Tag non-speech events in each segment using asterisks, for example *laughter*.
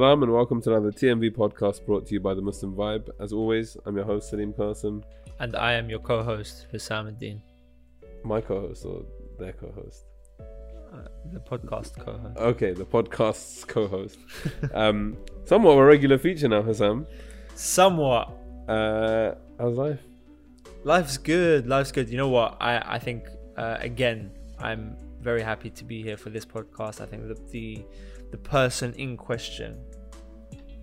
Salam and welcome to another TMV podcast brought to you by the Muslim Vibe. As always, I'm your host Salim Qasim, And I am your co host, Hussam Ad-Din, my co-host or their co-host. uh, the podcast co host. Okay, the podcast's co-host. *laughs* um, somewhat of a regular feature now, Hassam. Somewhat. Uh, how's life? Life's good. Life's good. You know what? I, I think, uh, again, I'm very happy to be here for this podcast. I think that the, the person in question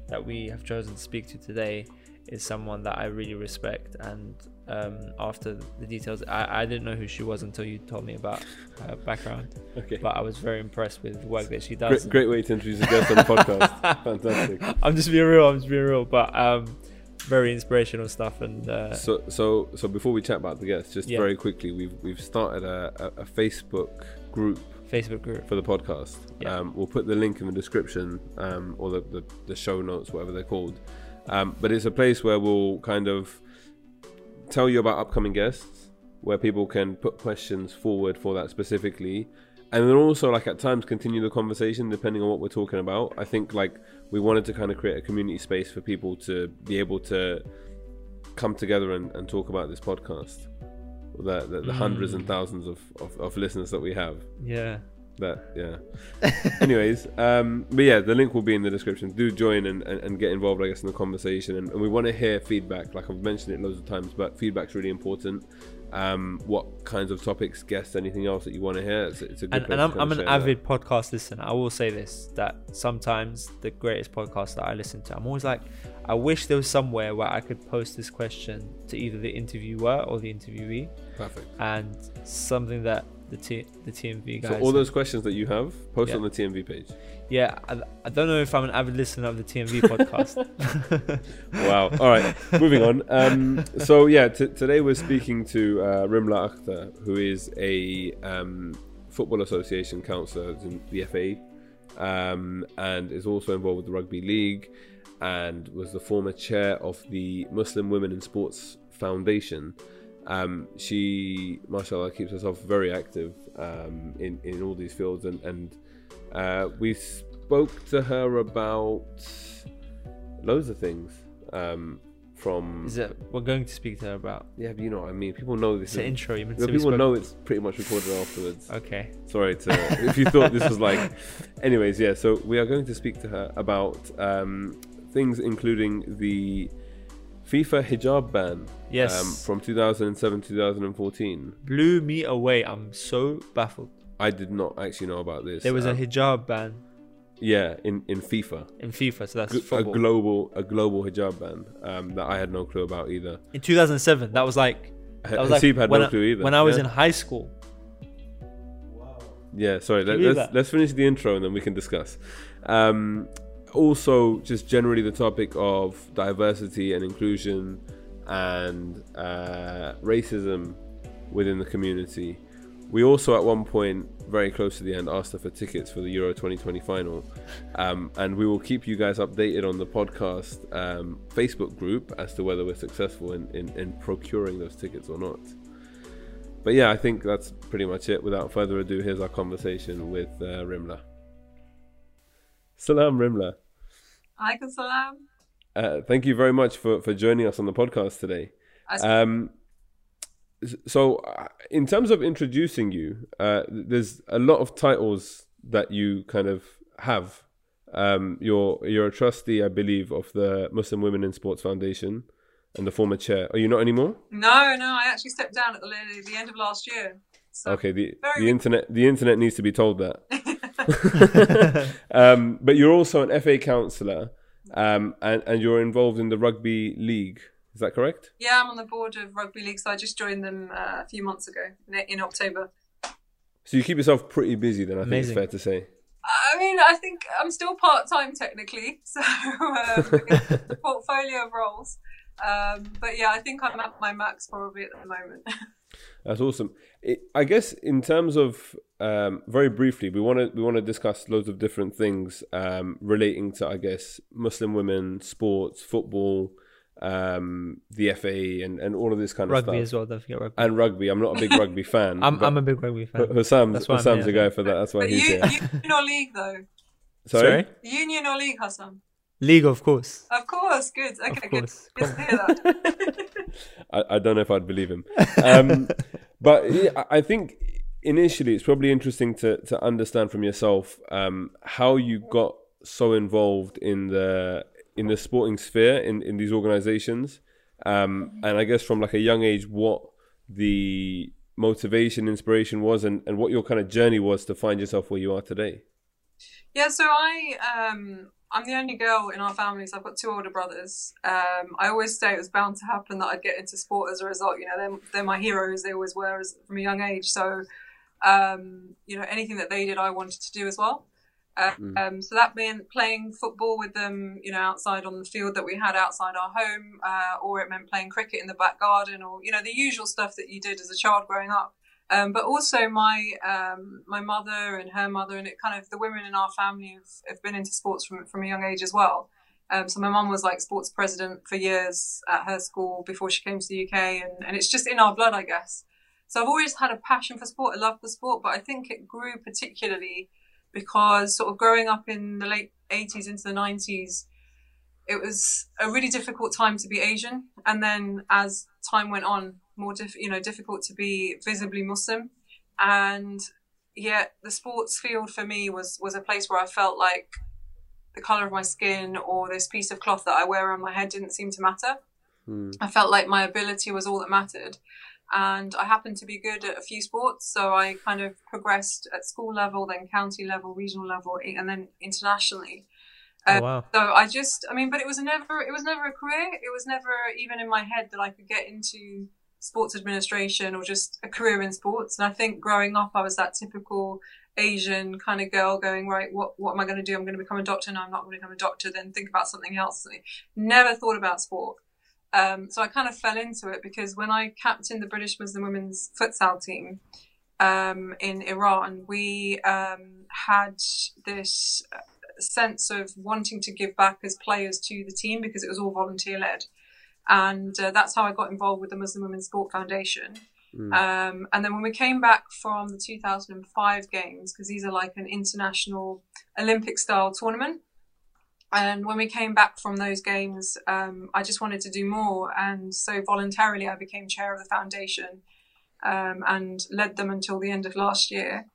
that we have chosen to speak to today is someone that I really respect. And um, after the details, I, I didn't know who she was until you told me about her background. Okay. But I was very impressed with the work that she does. Great, great way to introduce a guest on the podcast. *laughs* Fantastic. I'm just being real. I'm just being real, but um, very inspirational stuff. And uh, So, so, so before we chat about the guest, just Yeah. very quickly, we've we've started a, a, a Facebook group Facebook group. for the podcast. Yeah. Um, we'll put the link in the description um, or the, the, the show notes, whatever they're called. Um, but it's a place where we'll kind of tell you about upcoming guests, where people can put questions forward for that specifically. And then also, like at times, continue the conversation depending on what we're talking about. I think like we wanted to kind of create a community space for people to be able to come together and, and talk about this podcast. The, the, the hundreds and Mm. thousands of, of, of listeners that we have Yeah. that yeah *laughs* anyways um but yeah the link will be in the description do join and, and, and get involved i guess in the conversation and, and we want to hear feedback like i've mentioned it loads of times but feedback's really important um what kinds of topics guests anything else that you want to hear it's, it's a good And, and I'm, I'm an share that. avid podcast listener. I will say this that sometimes the greatest podcast that I listen to, I'm always like, I wish there was somewhere where I could post this question to either the interviewer or the interviewee, perfect and something that the T, the TMV guys. so all those questions that you have post Yeah. on the tmv page yeah, I, I don't know if I'm an avid listener of the TMV *laughs* podcast. wow all right moving on um so yeah t- today we're speaking to uh, rimla akhtar who is a um football association councillor in the fa um and is also involved with the rugby league and was the former chair of the muslim women in sports foundation um, she, mashallah, keeps herself very active um, in in all these fields, and and uh, we spoke to her about loads of things. Um, from Is it? We're going to speak to her about. yeah, but you know what I mean. People know this. It's an intro. You meant to the say we people know it's pretty much recorded afterwards. Okay. Sorry to if you thought this was like. *laughs* Anyways, yeah. So we are going to speak to her about um, things including the FIFA hijab ban Yes. um, from 2007 2014. Blew me away. I'm so baffled. I did not actually know about this. There was a Um, hijab ban yeah in in FIFA, in FIFA, so that's G- a global a global hijab ban um, that I had no clue about either. in 2007, that was like *laughs* that was like had when, no I, clue either. when I was yeah? in high school. Wow. Yeah, sorry. Let, us that? let's finish the intro and then we can discuss. Um, also, just generally the topic of diversity and inclusion and uh, racism within the community. We also, at one point, very close to the end, asked her for tickets for the Euro 2020 final, um, and we will keep you guys updated on the podcast um, Facebook group as to whether we're successful in, in, in procuring those tickets or not. But yeah, I think that's pretty much it. Without further ado, here's our conversation with uh, Rimla. Salam, Rimla. Alaikum salam. Uh, thank you very much for, for joining us on the podcast today. Um, so, uh, in terms of introducing you, uh, there's a lot of titles that you kind of have. Um, you're you're a trustee, I believe, of the Muslim Women in Sports Foundation, and the former chair. Are you not anymore? no, no, I actually stepped down at the, the end of last year. So Okay. The the internet the internet needs to be told that. *laughs* *laughs* um, but you're also an FA councillor, um, and and you're involved in the rugby league. Is that correct? yeah, I'm on the board of rugby league, so I just joined them uh, a few months ago in, in October. So you keep yourself pretty busy, then I think it's fair to say. I mean, I think I'm still part time technically, *laughs* so um, the portfolio of roles. Um, but yeah, I think I'm at my max probably at the moment. *laughs* That's awesome. It, I guess in terms of um, very briefly, we want to we want to discuss loads of different things um, relating to I guess Muslim women, sports, football, um, the FA, and, and all of this kind of stuff. Rugby stuff. as well. Don't forget rugby. And rugby. I'm not a big rugby *laughs* fan. I'm, I'm a big rugby fan. Hussam, That's why I'm Hussam's here. the guy for that. That's why but he's you, here. union or league though? Sorry. Union or league, Hassan? League, of course. Of course, good. Okay, Of good. course. Good to hear that. *laughs* I, I don't know if I'd believe him. Um, but yeah, I I think initially it's probably interesting to, to understand from yourself um, how you got so involved in the in the sporting sphere in, in these organizations. Um, and I guess from like a young age, what the motivation, inspiration was, and, and what your kind of journey was to find yourself where you are today. Yeah, so I um I'm the only girl in our family, so I've got two older brothers. Um, I always say it was bound to happen that I'd get into sport as a result. You know, they're, they're my heroes. They always were as, from a young age. So, um, you know, anything that they did, I wanted to do as well. Uh, um, so that meant playing football with them, you know, outside on the field that we had outside our home, uh, or it meant playing cricket in the back garden, or you know, the usual stuff that you did as a child growing up. Um, but also my um, my mother and her mother and it kind of the women in our family have, have been into sports from from a young age as well. Um, so my mum was like sports president for years at her school before she came to the UK, and, and it's just in our blood, I guess. So I've always had a passion for sport, a love for sport, but I think it grew particularly because sort of growing up in the late 80s into the 90s, it was a really difficult time to be Asian, and then as time went on, more diff- you know difficult to be visibly Muslim, and yet the sports field for me was was a place where I felt like the color of my skin or this piece of cloth that I wear on my head didn't seem to matter. Hmm. I felt like my ability was all that mattered. And I happened to be good at a few sports, so I kind of progressed at school level, then county level, regional level, and then internationally. Oh, Um, wow. So I just, I mean, but it was never, it was never a career. It was never even in my head that I could get into sports administration or just a career in sports. And I think growing up, I was that typical Asian kind of girl going, right, what, what am I going to do? I'm going to become a doctor. No, I'm not going to become a doctor. Then think about something else. Never thought about sport. Um, so I kind of fell into it because when I captained the British Muslim women's futsal team um, in Iran, we um, had this sense of wanting to give back as players to the team because it was all volunteer led. And uh, that's how I got involved with the Muslim Women's Sport Foundation. Um, and then when we came back from the 2005 games, because these are like an international Olympic style tournament, and when we came back from those games, um, I just wanted to do more. And so voluntarily, I became chair of the foundation um, and led them until the end of last year.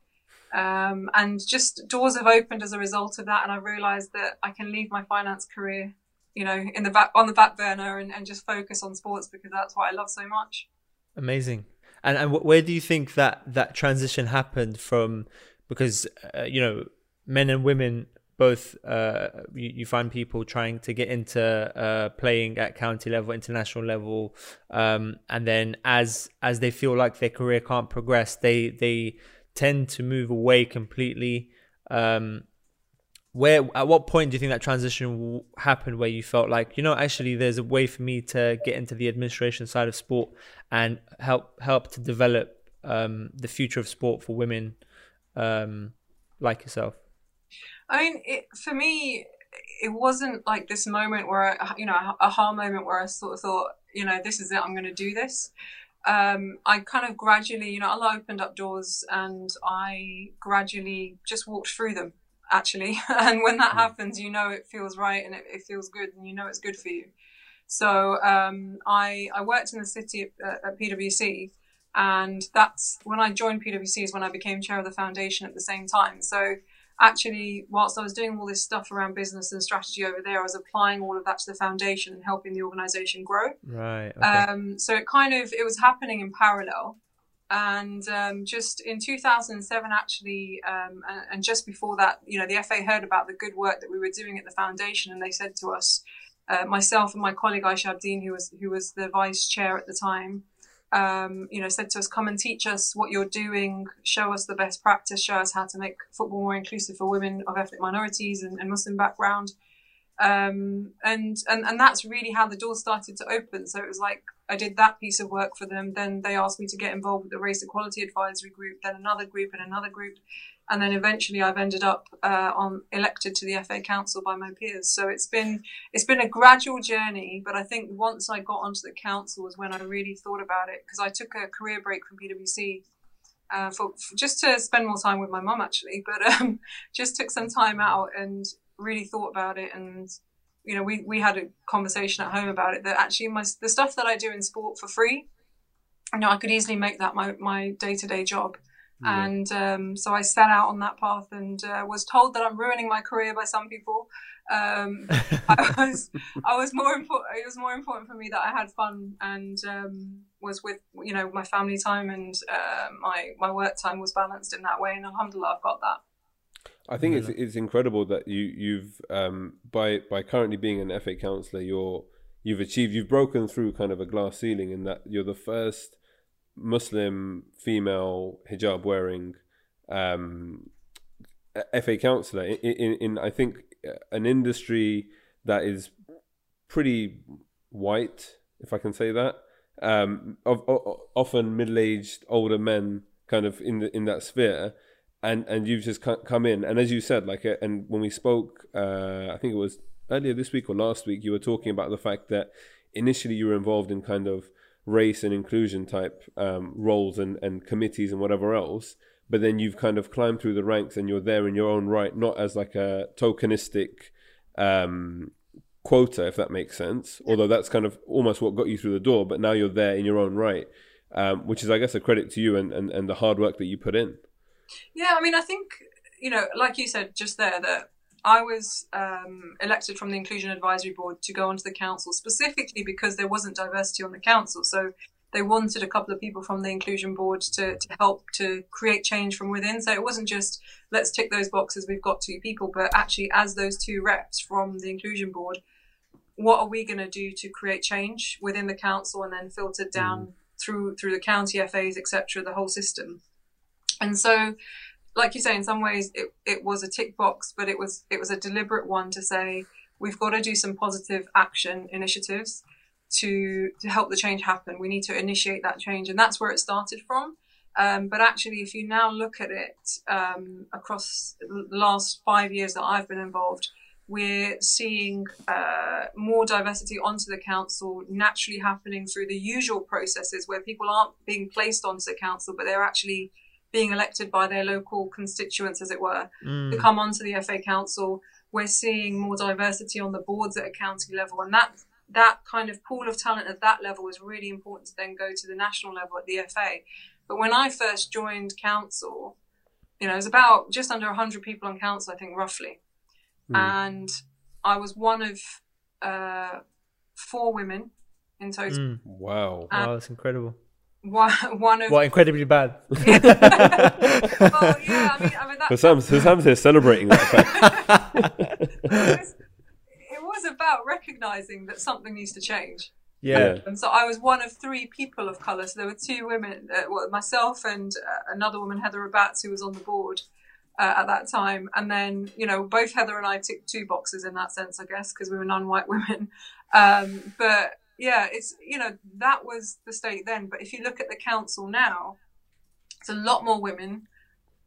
Um, and just doors have opened as a result of that. And I realized that I can leave my finance career, you know, in the back on the back burner and, and just focus on sports because that's what I love so much. Amazing. And and where do you think that that transition happened from? Because uh, you know, men and women both. Uh, you, you find people trying to get into uh, playing at county level, international level, um, and then as as they feel like their career can't progress, they they tend to move away completely. Um, where at what point do you think that transition w- happened where you felt like you know actually there's a way for me to get into the administration side of sport and help help to develop um, the future of sport for women um, like yourself I mean, it, for me, it wasn't like this moment where, I, you know, a aha moment where I sort of thought, you know, this is it, I'm going to do this. Um, I kind of gradually, you know, Allah opened up doors and I gradually just walked through them, actually. *laughs* and when that happens, you know it feels right and it, it feels good and you know it's good for you. So um, I, I worked in the city at, at PwC and that's when I joined PwC is when I became chair of the foundation at the same time. So actually, whilst I was doing all this stuff around business and strategy over there, I was applying all of that to the foundation and helping the organization grow. right okay. Um, so it kind of it was happening in parallel. And um, just in 2007, actually, um, and, and just before that, you know, the FA heard about the good work that we were doing at the foundation, and they said to us, uh, myself and my colleague Aisha Abdeen, who was who was the vice chair at the time, um, you know, said to us, "Come and teach us what you're doing. Show us the best practice. Show us how to make football more inclusive for women of ethnic minorities and, and Muslim background." Um, and and and that's really how the door started to open. So it was like I did that piece of work for them. Then they asked me to get involved with the race equality advisory group. Then another group and another group, and then eventually I've ended up uh, on elected to the FA Council by my peers. So it's been it's been a gradual journey. But I think once I got onto the council was when I really thought about it because I took a career break from PwC. Uh, for, for just to spend more time with my mum actually, but um, *laughs* just took some time out and really thought about it and you know, we, we had a conversation at home about it that actually my, the stuff that I do in sport for free, you know, I could easily make that my, my day-to-day job. Yeah. And um, so I set out on that path and uh, was told that I'm ruining my career by some people. Um, *laughs* I was, I was more important. It was more important for me that I had fun and um, was with, you know, my family time and uh, my my work time was balanced in that way. And alhamdulillah, I've got that. I think it's it's incredible that you you've um, by by currently being an FA councillor, you're you've achieved you've broken through kind of a glass ceiling in that you're the first Muslim female hijab wearing um, FA councillor in, in, in I think an industry that is pretty white, if I can say that. Um, of, of, often middle-aged older men, kind of in the, in that sphere, and and you've just come in, and as you said, like, uh, and when we spoke, uh, I think it was earlier this week or last week, you were talking about the fact that initially you were involved in kind of race and inclusion type um, roles and, and committees and whatever else, but then you've kind of climbed through the ranks and you're there in your own right, not as like a tokenistic um, quota, if that makes sense. Although that's kind of almost what got you through the door, but now you're there in your own right, um, which is, I guess, a credit to you and, and, and the hard work that you put in. Yeah, I mean, I think, you know, like you said just there, that I was um, elected from the Inclusion Advisory Board to go onto the council specifically because there wasn't diversity on the council. So they wanted a couple of people from the inclusion board to, to help to create change from within. So it wasn't just let's tick those boxes, we've got two people, but actually as those two reps from the inclusion board, what are we going to do to create change within the council and then filtered down mm. through through the county FAs, etc., the whole system. And so, like you say, in some ways it, it was a tick box, but it was it was a deliberate one to say we've got to do some positive action initiatives to to help the change happen. We need to initiate that change, and that's where it started from. Um, but actually, if you now look at it um, across the last five years that I've been involved, we're seeing uh, more diversity onto the council naturally happening through the usual processes where people aren't being placed onto the council, but they're actually being elected by their local constituents, as it were, mm. to come onto the FA council. We're seeing more diversity on the boards at a county level, and that that kind of pool of talent at that level is really important to then go to the national level at the FA. But when I first joined council, you know, it was about just under 100 people on council, I think, roughly. Mm. And I was one of uh, four women in total. Mm. Wow. And wow, that's incredible. One, one of what incredibly bad. *laughs* well, yeah, I mean, I mean that. Sam's, Sam's here celebrating that fact *laughs* it, was about recognizing that something needs to change. Yeah. And so I was one of three people of colour. So there were two women, uh, well, myself and uh, another woman, Heather Rabbatts, who was on the board uh, at that time. And then, you know, both Heather and I ticked two boxes in that sense, I guess, because we were non white women. Um, but yeah, it's, you know, that was the state then. But if you look at the council now, it's a lot more women,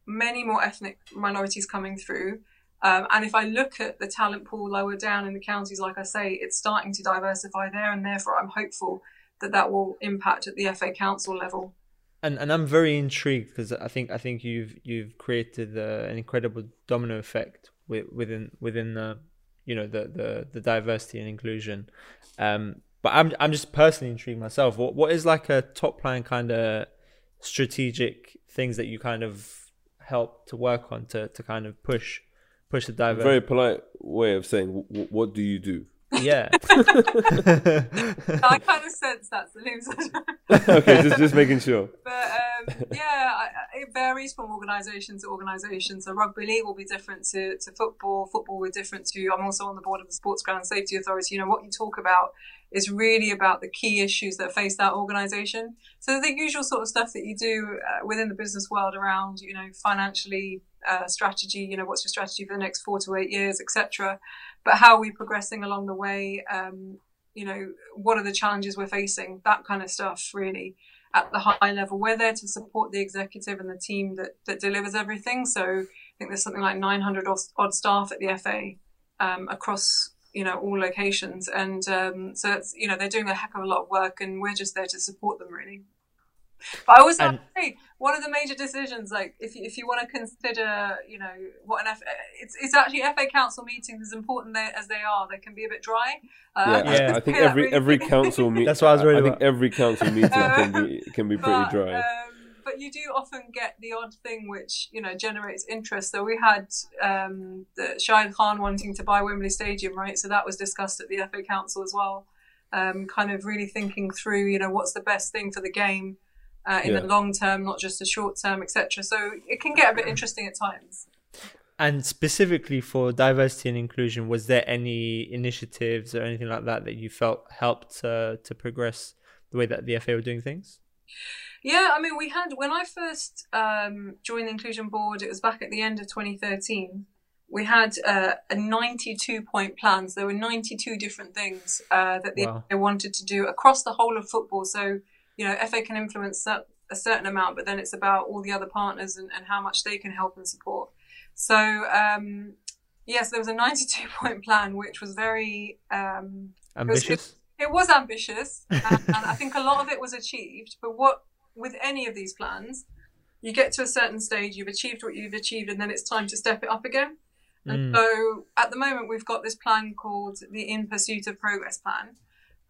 many more ethnic minorities coming through. Um, and if I look at the talent pool lower down in the counties, like I say, it's starting to diversify there, and therefore I'm hopeful that that will impact at the FA Council level. And and I'm very intrigued because I think I think you've you've created uh, an incredible domino effect within within the you know the the, the diversity and inclusion. Um, but I'm I'm just personally intrigued myself. What what is like a top line kind of strategic things that you kind of help to work on to to kind of push push the diver. Very polite way of saying, "What do you do?" Yeah. *laughs* *laughs* I kind of sense that's the news. *laughs* okay, just just making sure. But um, yeah, I, it varies from organisation to organisation. So rugby league will be different to, to football. Football will be different to. I'm also on the board of the Sports Ground Safety Authority. You know what you talk about is really about the key issues that face that organisation. So the usual sort of stuff that you do uh, within the business world around, you know, financially uh, strategy. You know, what's your strategy for the next four to eight years, etc. But how are we progressing along the way? Um, you know, what are the challenges we're facing? That kind of stuff, really, at the high level. We're there to support the executive and the team that that delivers everything. So I think there's something like 900 odd staff at the FA um, across you know all locations, and um, so it's you know they're doing a heck of a lot of work, and we're just there to support them really. But I always and, say one of the major decisions, like if you, if you want to consider, you know, what an F, it's it's actually FA Council meetings, as important they, as they are, they can be a bit dry. Uh, yeah, Yeah. I, I think *laughs* every really. every council *laughs* meeting. That's what I was worried I think every council meeting can be *laughs* can be pretty but, dry. Um, but you do often get the odd thing which you know generates interest. So we had um, the Shahid Khan wanting to buy Wembley Stadium, right? So that was discussed at the FA Council as well. Um, kind of really thinking through, you know, what's the best thing for the game uh, in Yeah. the long term, not just the short term, etc. So it can get a bit interesting at times. And specifically for diversity and inclusion, was there any initiatives or anything like that that you felt helped uh, to progress the way that the FA were doing things? Yeah, I mean, we had when I first um, joined the inclusion board. It was back at the end of 2013. We had uh, a 92 point plan. So there were 92 different things uh, that Wow. FA wanted to do across the whole of football. So you know, FA can influence cer- a certain amount, but then it's about all the other partners and, and how much they can help and support. So um, yes, there was a 92 *laughs* point plan, which was very um, Ambitious? it was ambitious, and, and I think a lot of it was achieved. But what with any of these plans, you get to a certain stage, you've achieved what you've achieved, and then it's time to step it up again. And Mm. so, at the moment, we've got this plan called the In Pursuit of Progress Plan,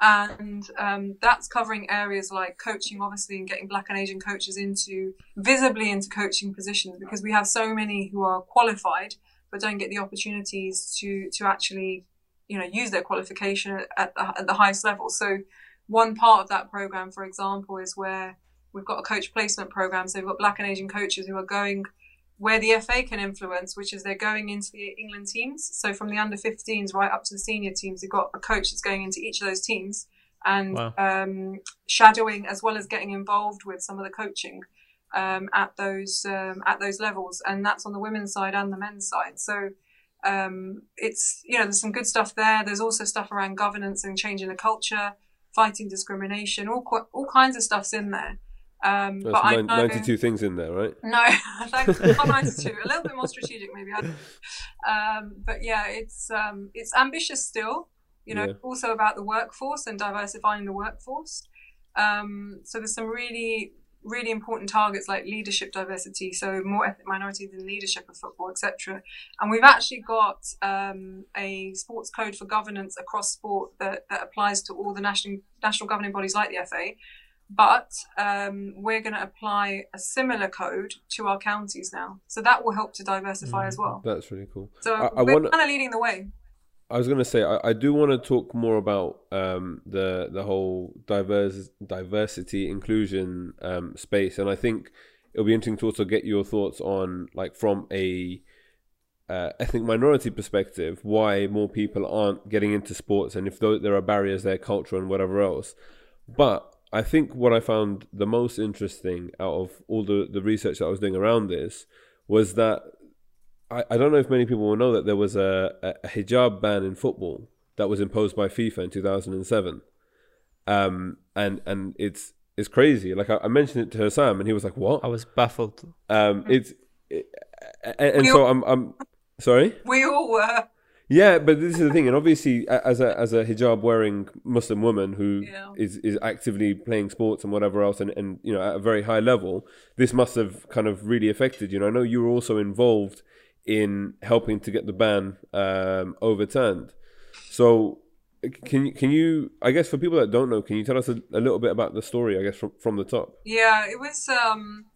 and um, that's covering areas like coaching, obviously, and getting Black and Asian coaches into visibly into coaching positions because we have so many who are qualified but don't get the opportunities to to actually you know use their qualification at the, at the highest level so one part of that program for example is where we've got a coach placement program so we've got black and asian coaches who are going where the fa can influence which is they're going into the england teams so from the under 15s right up to the senior teams you've got a coach that's going into each of those teams and Wow. um, shadowing as well as getting involved with some of the coaching um, at those um, at those levels, and that's on the women's side and the men's side. So um, it's you know there's some good stuff there. There's also stuff around governance and changing the culture, fighting discrimination, all qu- all kinds of stuff's in there. Um, There's but nine- know, 92 things in there, right? no, *laughs* thanks. I'm 92. A little bit more strategic, maybe. Um, but yeah, it's um, it's ambitious still. You know, Yeah. also about the workforce and diversifying the workforce. Um, so there's some really really important targets like leadership diversity, so more ethnic minorities in leadership of football, etc. And we've actually got um, a sports code for governance across sport that, that applies to all the national national governing bodies like the FA. But um, we're going to apply a similar code to our counties now, so that will help to diversify as well. That's really cool. So I- I we're wanna- kind of leading the way. I was going to say I, I do want to talk more about um, the the whole diverse diversity inclusion um, space, and I think it'll be interesting to also get your thoughts on like from a uh, ethnic minority perspective, why more people aren't getting into sports, and if there are barriers there, culture and whatever else. But I think what I found the most interesting out of all the the research that I was doing around this was that I, I don't know if many people will know that there was a, a, a hijab ban in football that was imposed by FIFA in 2007. Um, and and it's it's crazy. Like I, I mentioned it to Hassam, and he was like, "What?" I was baffled. Um, it's it, and, and so all- I'm I'm sorry. We all were. Yeah, but this is the thing, and obviously, as a as a hijab wearing Muslim woman who is Yeah. is actively playing sports and whatever else, and, and you know at a very high level, this must have kind of really affected you. know, I know you were also involved in helping to get the ban um, overturned. So, can you can you? I guess for people that don't know, can you tell us a, a little bit about the story? I guess from from the top. Yeah, it was. Um,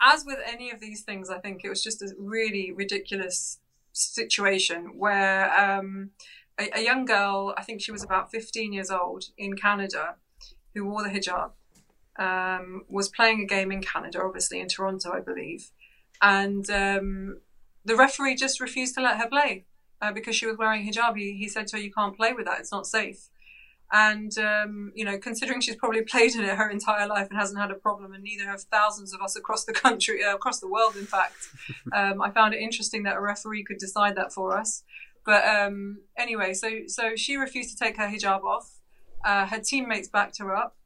as with any of these things, I think it was just a really ridiculous situation where um, a, a young girl, I think she was about 15 years old in Canada, who wore the hijab, um, was playing a game in Canada, obviously in Toronto, I believe, and um, the referee just refused to let her play uh, because she was wearing hijab. He, he said to her, "You can't play with that; it's not safe." And um, you know, considering she's probably played in it her entire life and hasn't had a problem, and neither have thousands of us across the country, uh, across the world, in fact, *laughs* um, I found it interesting that a referee could decide that for us. But um, anyway, so so she refused to take her hijab off. Uh, her teammates backed her up.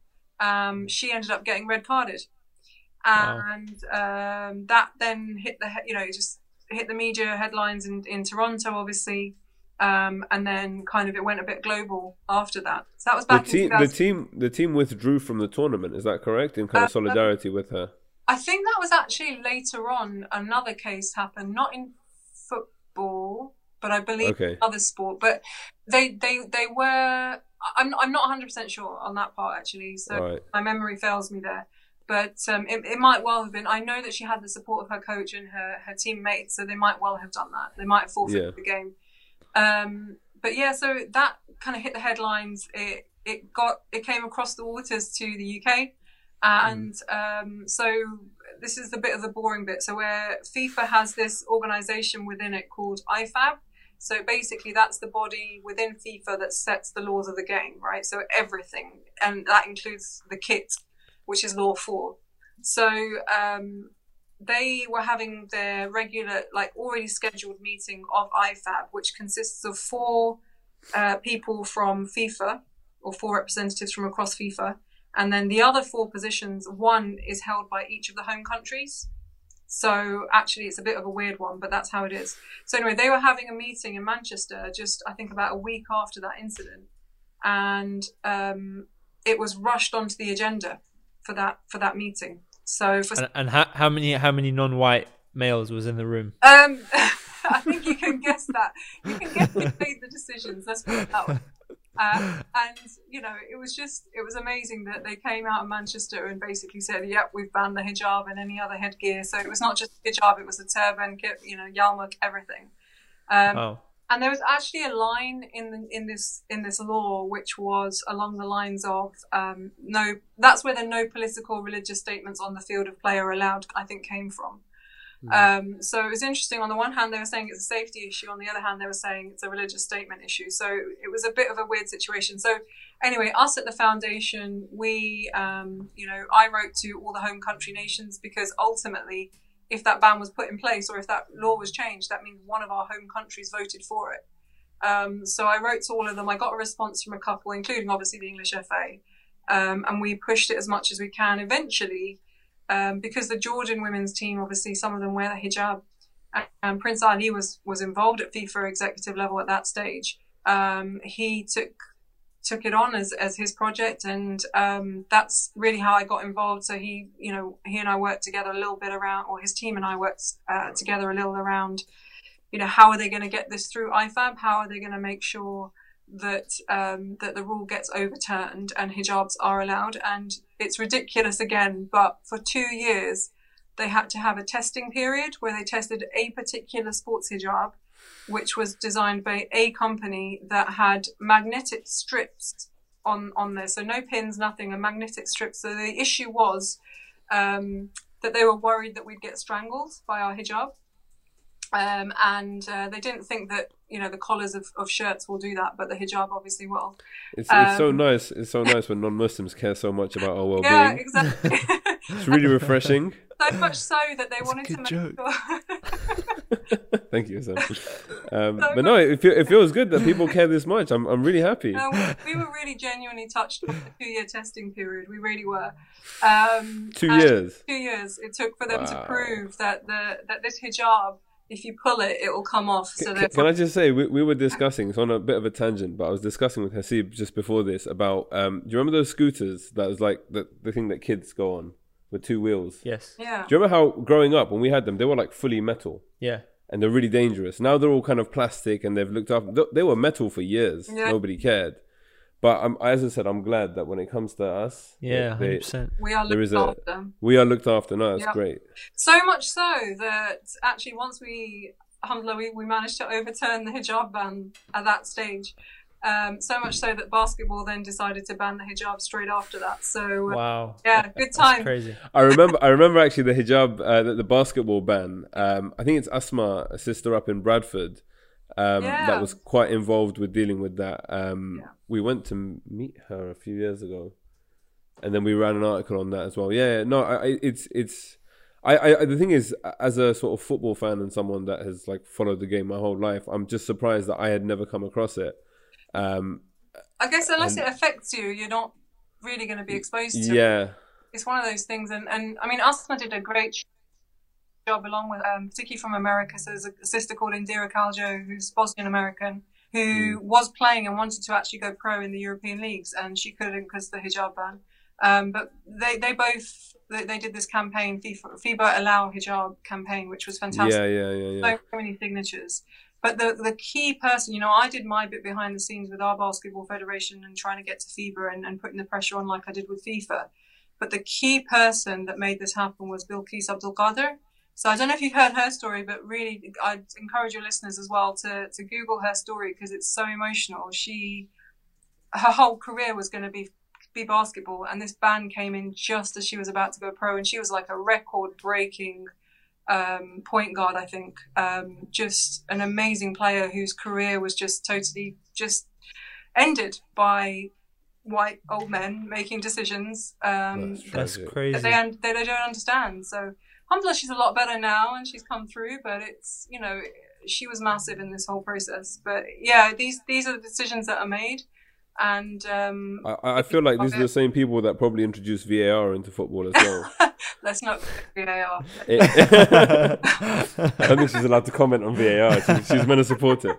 Um, she ended up getting red carded, Wow. and um, that then hit the you know just hit the media headlines in, in Toronto, obviously. Um, and then kind of it went a bit global after that. So that was The back in team, the team, the team withdrew from the tournament. Is that correct? In kind of Uh, solidarity with her. I think that was actually later on. Another case happened, not in football, but I believe Okay. other sport. But they they they were. I'm I'm not 100 percent sure on that part actually. So right. my memory fails me there. But um, it, it might well have been. I know that she had the support of her coach and her, her teammates, so they might well have done that. They might have forfeited Yeah. the game. Um, but yeah, so that kind of hit the headlines. It it got it came across the waters to the UK, and um, so this is the bit of the boring bit. So where FIFA has this organisation within it called IFAB. So basically, that's the body within FIFA that sets the laws of the game, right? So everything, and that includes the kit, which is law four. So um, they were having their regular, like already scheduled meeting of IFAB, which consists of four uh, people from FIFA or four representatives from across FIFA. And then the other four positions, one is held by each of the home countries. So actually, it's a bit of a weird one, but that's how it is. So anyway, they were having a meeting in Manchester just I think about a week after that incident, and um, it was rushed onto the agenda for that for that meeting. So for And, and how, how many how many non-white males was in the room? um, *laughs* I think you can guess that. You can guess who made the decisions. Let's put it that way. Uh, and you know, it was just it was amazing that they came out of Manchester and basically said, "Yep, we've banned the hijab and any other headgear." So it was not just hijab; it was the turban, you know, yarmulke, everything. Um, Oh, and there was actually a line in the, in this in this law which was along the lines of um, no. That's where the no political religious statements on the field of play are allowed. I think came from. Um, so it was interesting. On the one hand, they were saying it's a safety issue. On the other hand, they were saying it's a religious statement issue. So it was a bit of a weird situation. So anyway, us at the foundation, we, um, you know, I wrote to all the home country nations because ultimately, if that ban was put in place or if that law was changed, that means one of our home countries voted for it. Um, so I wrote to all of them. I got a response from a couple, including obviously the English FA, um, and we pushed it as much as we can. Eventually, um, because the Jordanian women's team, obviously, some of them wear the hijab, and, and Prince Ali was was involved at FIFA executive level at that stage. Um, he took took it on as, as his project, and um, that's really how I got involved. So he, you know, he and I worked together a little bit around, or his team and I worked uh, together a little around, you know, how are they going to get this through IFAB? How are they going to make sure that um, that the rule gets overturned and hijabs are allowed? And it's ridiculous again, but for two years they had to have a testing period where they tested a particular sports hijab, which was designed by a company that had magnetic strips on on there, so no pins, nothing, a magnetic strip. So the issue was um, that they were worried that we'd get strangled by our hijab. Um, and uh, they didn't think that you know the collars of, of shirts will do that, but the hijab obviously will. It's, it's so Um, nice. It's so nice when non-Muslims care so much about our *laughs* well-being. Yeah, exactly. *laughs* It's really refreshing. *laughs* so *laughs* much so that they wanted to make joke. sure. *laughs* Thank you, Sam. *laughs* Um, So but no, it, feel, it feels good that people care this much. I'm, I'm really happy. No, we, we were really genuinely touched with the two-year testing period. We really were. Um, Two years. Two years it took for them to prove that the that this hijab, if you pull it, it will come off. So Can, can I just say we, we were discussing? It's on a bit of a tangent, but I was discussing with Hasib just before this about. Um, do you remember those scooters that was like the the thing that kids go on with two wheels? yes, yeah. Do you remember how growing up when we had them, they were like fully metal yeah. and they're really dangerous. Now they're all kind of plastic and they've looked up. They were metal for years. Yeah. Nobody cared. But um, as I said, I'm glad that when it comes to us, Yeah, they- hundred percent. We are There is looking a- after we are looked after. No, it's Yeah. great. So much so that actually, once we, alhamdulillah, we, we managed to overturn the hijab ban at that stage. Um, so much so that basketball then decided to ban the hijab straight after that. So uh, Wow. yeah, *laughs* good That's time. crazy. I remember. I remember actually the hijab, uh, the, the basketball ban. Um, I think it's Asma, a sister up in Bradford, um, Yeah. that was quite involved with dealing with that. Um, Yeah. We went to meet her a few years ago, and then we ran an article on that as well. Yeah, yeah, no, I, I, it's it's. I, I the thing is, as a sort of football fan and someone that has like followed the game my whole life, I'm just surprised that I had never come across it. Um, I guess unless And- it affects you, you're not really going to be exposed to it. yeah, It's one of those things. And, and I mean, Asma did a great job along with, um, particularly from America. So there's a sister called Indira Kaljo, who's Bosnian American, who was playing and wanted to actually go pro in the European leagues, and she couldn't because of the hijab ban. Um, but they, they both they, they did this campaign, FIFA, FIBA Allow Hijab campaign, which was fantastic. Yeah, yeah, yeah, yeah. So many signatures. But the the key person, you know, I did my bit behind the scenes with our basketball federation and trying to get to FIBA and, and putting the pressure on like I did with FIFA. But the key person that made this happen was Bilqis Abdul-Qaadir. So I don't know if you've heard her story, but really, I'd encourage your listeners as well to to Google her story because it's so emotional. She, her whole career was going to be be basketball, and this ban came in just as she was about to go pro, and she was like a record breaking um, point guard. I think um, just an amazing player whose career was just totally just ended by white old men making decisions um, That's that crazy. they, un- that they don't understand. So alhamdulillah, she's a lot better now and she's come through. But it's you know she was massive in this whole process. But yeah, these these are the decisions that are made. And um, I, I feel like these are the same people that probably introduced VAR into football as well. *laughs* let's not VAR. *laughs* I don't think she's allowed to comment on VAR. She's, she's meant to support it.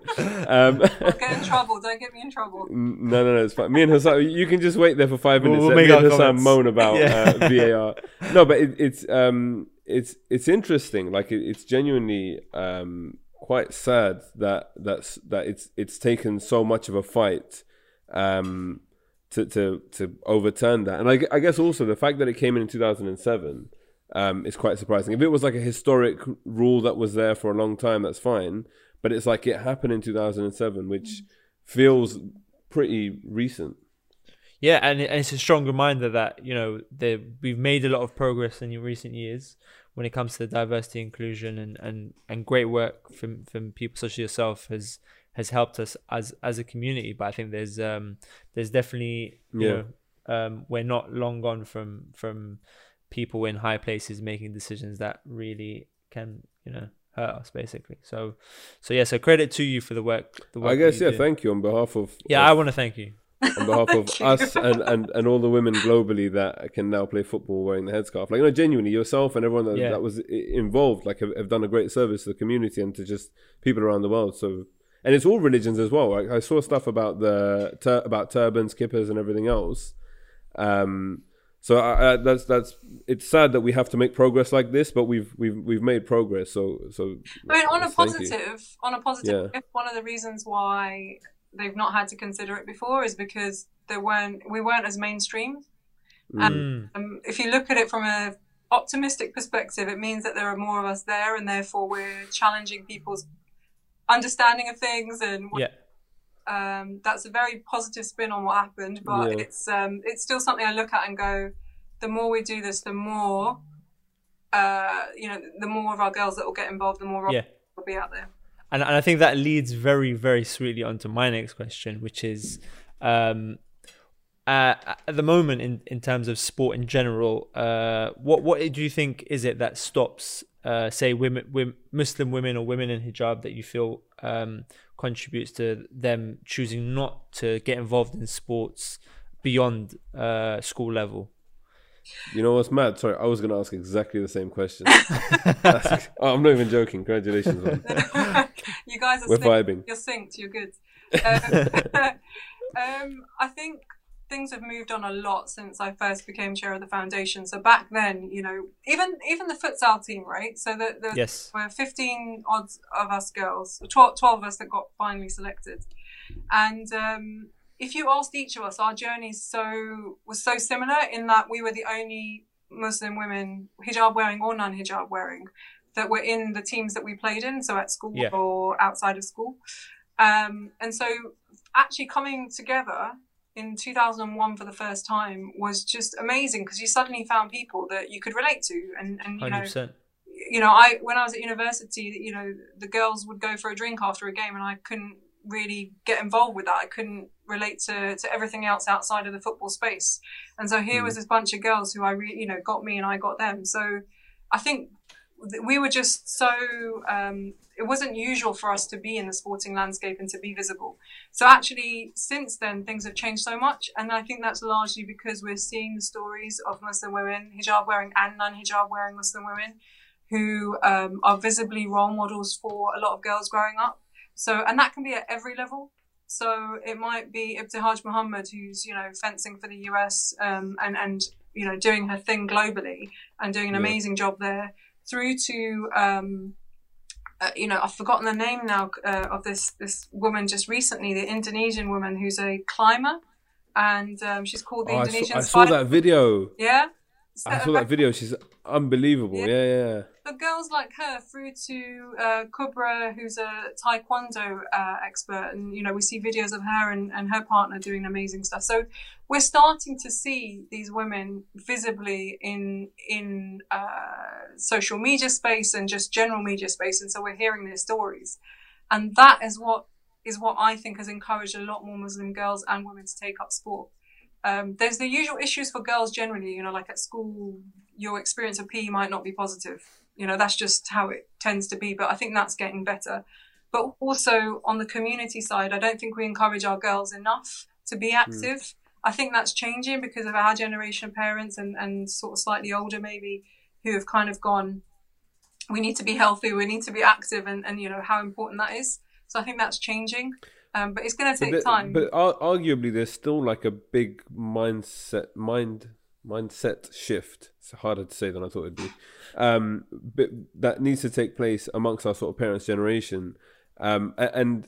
Um, get in trouble. Don't get me in trouble. *laughs* no, no, no, it's fine. Me and Hassan, you can just wait there for five We'll- minutes. we'll make me and Hassan comments. moan about Yeah. uh, VAR. No, but it, it's um, it's it's interesting. Like it, it's genuinely um, quite sad that that's that it's it's taken so much of a fight um, to to to overturn that. And I, I guess also the fact that it came in in two thousand and seven. Um, is quite surprising. If it was like a historic rule that was there for a long time, that's fine. But it's like it happened in 2007, which feels pretty recent. Yeah, and, and it's a strong reminder that you know the, we've made a lot of progress in recent years when it comes to diversity, inclusion, and, and, and great work from, from people such as yourself has has helped us as as a community. But I think there's um there's definitely you Yeah. know um we're not long gone from from people in high places making decisions that really can you know hurt us basically. So so yeah, so credit to you for the work. The work I guess yeah. do. Thank you on behalf of yeah, of- I want to thank you. on behalf of *laughs* us and, and, and all the women globally that can now play football wearing the headscarf. Like you know, genuinely, yourself and everyone that, Yeah. that was involved, like have, have done a great service to the community and to just people around the world. So. And it's all religions as well. Like I saw stuff about the tur- about turbans, kippahs, and everything else. Um, so I, I, that's that's it's sad that we have to make progress like this, but we've we've we've made progress. So so. I mean, on a positive, on a positive, if one of the reasons why they've not had to consider it before is because there weren't we weren't as mainstream. Mm. Um, if you look at it from a optimistic perspective, it means that there are more of us there, and therefore we're challenging people's understanding of things, and Yeah. um, that's a very positive spin on what happened. But Yeah. it's um, it's still something I look at and go, the more we do this, the more uh, you know, the more of our girls that will get involved, the more Yeah. will be out there. and, and I think that leads very, very sweetly onto my next question, which is, um, uh, at the moment, in, in terms of sport in general, uh, what what do you think is it that stops, uh, say, women, women, Muslim women or women in hijab that you feel um, contributes to them choosing not to get involved in sports beyond uh, school level? You know what's mad? Sorry, I was going to ask exactly the same question. Oh, *laughs* I'm not even joking. Congratulations, *laughs* you guys are We're synced. vibing. You're synced. You're good. Um, *laughs* um, I think things have moved on a lot since I first became chair of the foundation. So back then, you know, even even the futsal team, right? So the, the Yes. were 15 odds of us girls, 12, 12 of us that got finally selected. And um, if you asked each of us, our journey so was so similar in that we were the only Muslim women, hijab wearing or non hijab wearing, that were in the teams that we played in, so at school Yeah. or outside of school. Um, and so actually coming together in 2001 for the first time was just amazing because you suddenly found people that you could relate to and, and you know 100%. you know, I when I was at university, you know, the girls would go for a drink after a game, and I couldn't really get involved with that. I couldn't relate to, to everything else outside of the football space. And so here hmm. was this bunch of girls who I really, you know, got me and I got them. So I think th- we were just so. Um, it wasn't usual for us to be in the sporting landscape and to be visible. So actually, since then, things have changed so much, and I think that's largely because we're seeing the stories of Muslim women, hijab wearing and non-hijab wearing Muslim women, who um, are visibly role models for a lot of girls growing up. So, and that can be at every level. So it might be Ibtihaj Muhammad, who's you know fencing for the US um, and and you know doing her thing globally and doing an Yeah. amazing job there. Through to um, uh, you know I've forgotten the name now uh, of this this woman just recently, the Indonesian woman who's a climber, and um, she's called the Oh, I, Indonesian saw, I saw that video. Yeah. So, I saw that video. She's unbelievable. Yeah. Yeah, yeah. but girls like her through to uh, Kubra, who's a taekwondo uh, expert, and you know we see videos of her and, and her partner doing amazing stuff. So we're starting to see these women visibly in in uh, social media space and just general media space, and so we're hearing their stories, and that is what is what I think has encouraged a lot more Muslim girls and women to take up sport. Um, there's the usual issues for girls generally, you know, like at school, your experience of PE might not be positive. You know that's just how it tends to be but i think that's getting better. But also on the community side i don't think we encourage our girls enough to be active. I think that's changing because of our generation of parents and, and sort of slightly older maybe who have kind of gone we need to be healthy we need to be active and, and you know how important that is. So i think that's changing um, but it's going to take the- time but arguably, there's still like a big mindset mind mindset shift. It's harder to say than I thought it'd be. Um, but that needs to take place amongst our sort of parents' generation, um, and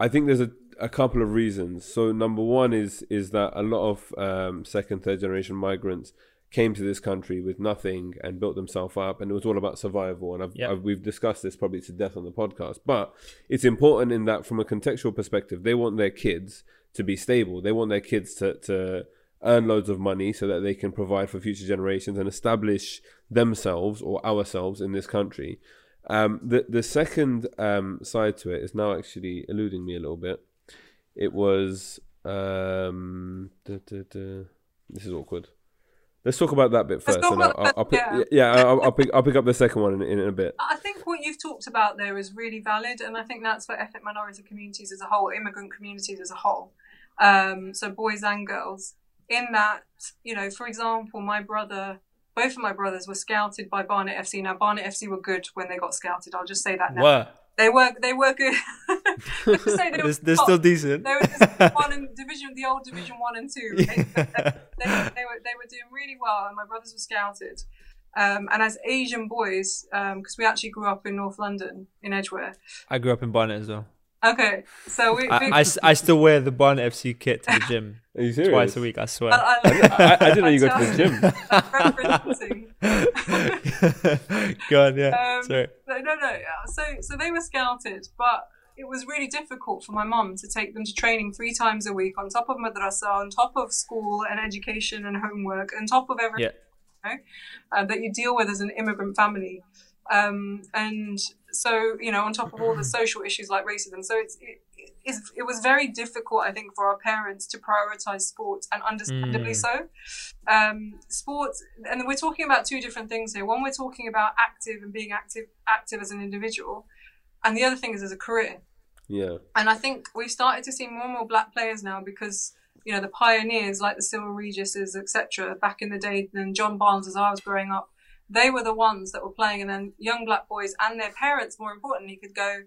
I think there's a, a couple of reasons. So number one is is that a lot of um, second, third generation migrants came to this country with nothing and built themselves up, and it was all about survival. And I've, Yep. I've, we've discussed this probably to death on the podcast, but it's important in that from a contextual perspective, they want their kids to be stable. They want their kids to to earn loads of money so that they can provide for future generations and establish themselves or ourselves in this country. Um, the the second um, side to it is now actually eluding me a little bit. It was um, duh, duh, duh. this is awkward. Let's talk about that bit Let's first, talk and I'll, I'll, I'll pick. that, Yeah, I'll, I'll pick. I'll pick up the second one in, in a bit. I think what you've talked about there is really valid, and I think that's for ethnic minority communities as a whole, immigrant communities as a whole. Um, so boys and girls. In that, you know, for example, my brother, both of my brothers were scouted by Barnet FC. Now, Barnet FC were good when they got scouted. I'll just say that now. Were They were, they were good. *laughs* Let's just say they *laughs* were they're, they're still decent. They were just *laughs* one in division, the old division one and two. They, they, they, they were they were doing really well, and my brothers were scouted. Um, and as Asian boys, because we actually grew up in North London in Edgware. I grew up in Barnet as well. Okay, so we. we I, I, s- I still wear the Barnet FC kit to the *laughs* gym Are you serious? twice a week. I swear. I, I, I, I didn't know you go to the gym. referencing. *laughs* Go on, yeah. Um, Sorry. No, no, no. So, so they were scouted, but it was really difficult for my mum to take them to training three times a week, on top of madrasa, on top of school and education and homework, on top of everything Yeah. you know, uh, that you deal with as an immigrant family. Um, and so, you know, on top of all the social issues like racism, so it's, it, it's, it was very difficult, I think, for our parents to prioritize sports, and understandably Mm. so. Um, sports, and we're talking about two different things here. One, we're talking about active and being active, active as an individual, and the other thing is as a career. Yeah. And I think we've started to see more and more black players now because you know the pioneers like the Cyril Regises, etc. Back in the day, and John Barnes, as I was growing up, they were the ones that were playing, and then young black boys and their parents, more importantly, could go,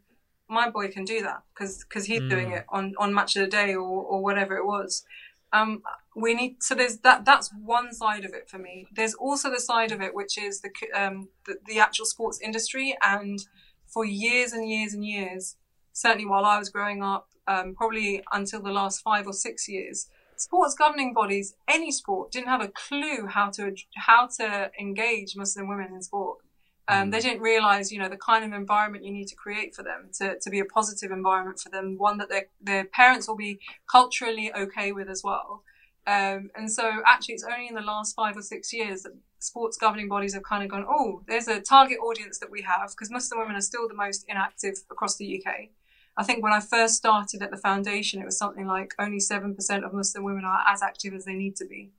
"My boy can do that because because he's doing Mm. it on on match of the day or or whatever it was." Um, we need so there's that that's one side of it for me. There's also the side of it which is the um the, the actual sports industry, and for years and years and years, certainly while I was growing up, um, probably until the last five or six years, sports governing bodies, any sport, didn't have a clue how to how to engage Muslim women in sport. Um, They didn't realize, you know, the kind of environment you need to create for them to, to be a positive environment for them, one that their their parents will be culturally okay with as well. Um, and so, actually, it's only in the last five or six years that sports governing bodies have kind of gone, oh, there's a target audience that we have because Muslim women are still the most inactive across the UK. I think when I first started at the foundation, it was something like only 7% of Muslim women are as active as they need to be.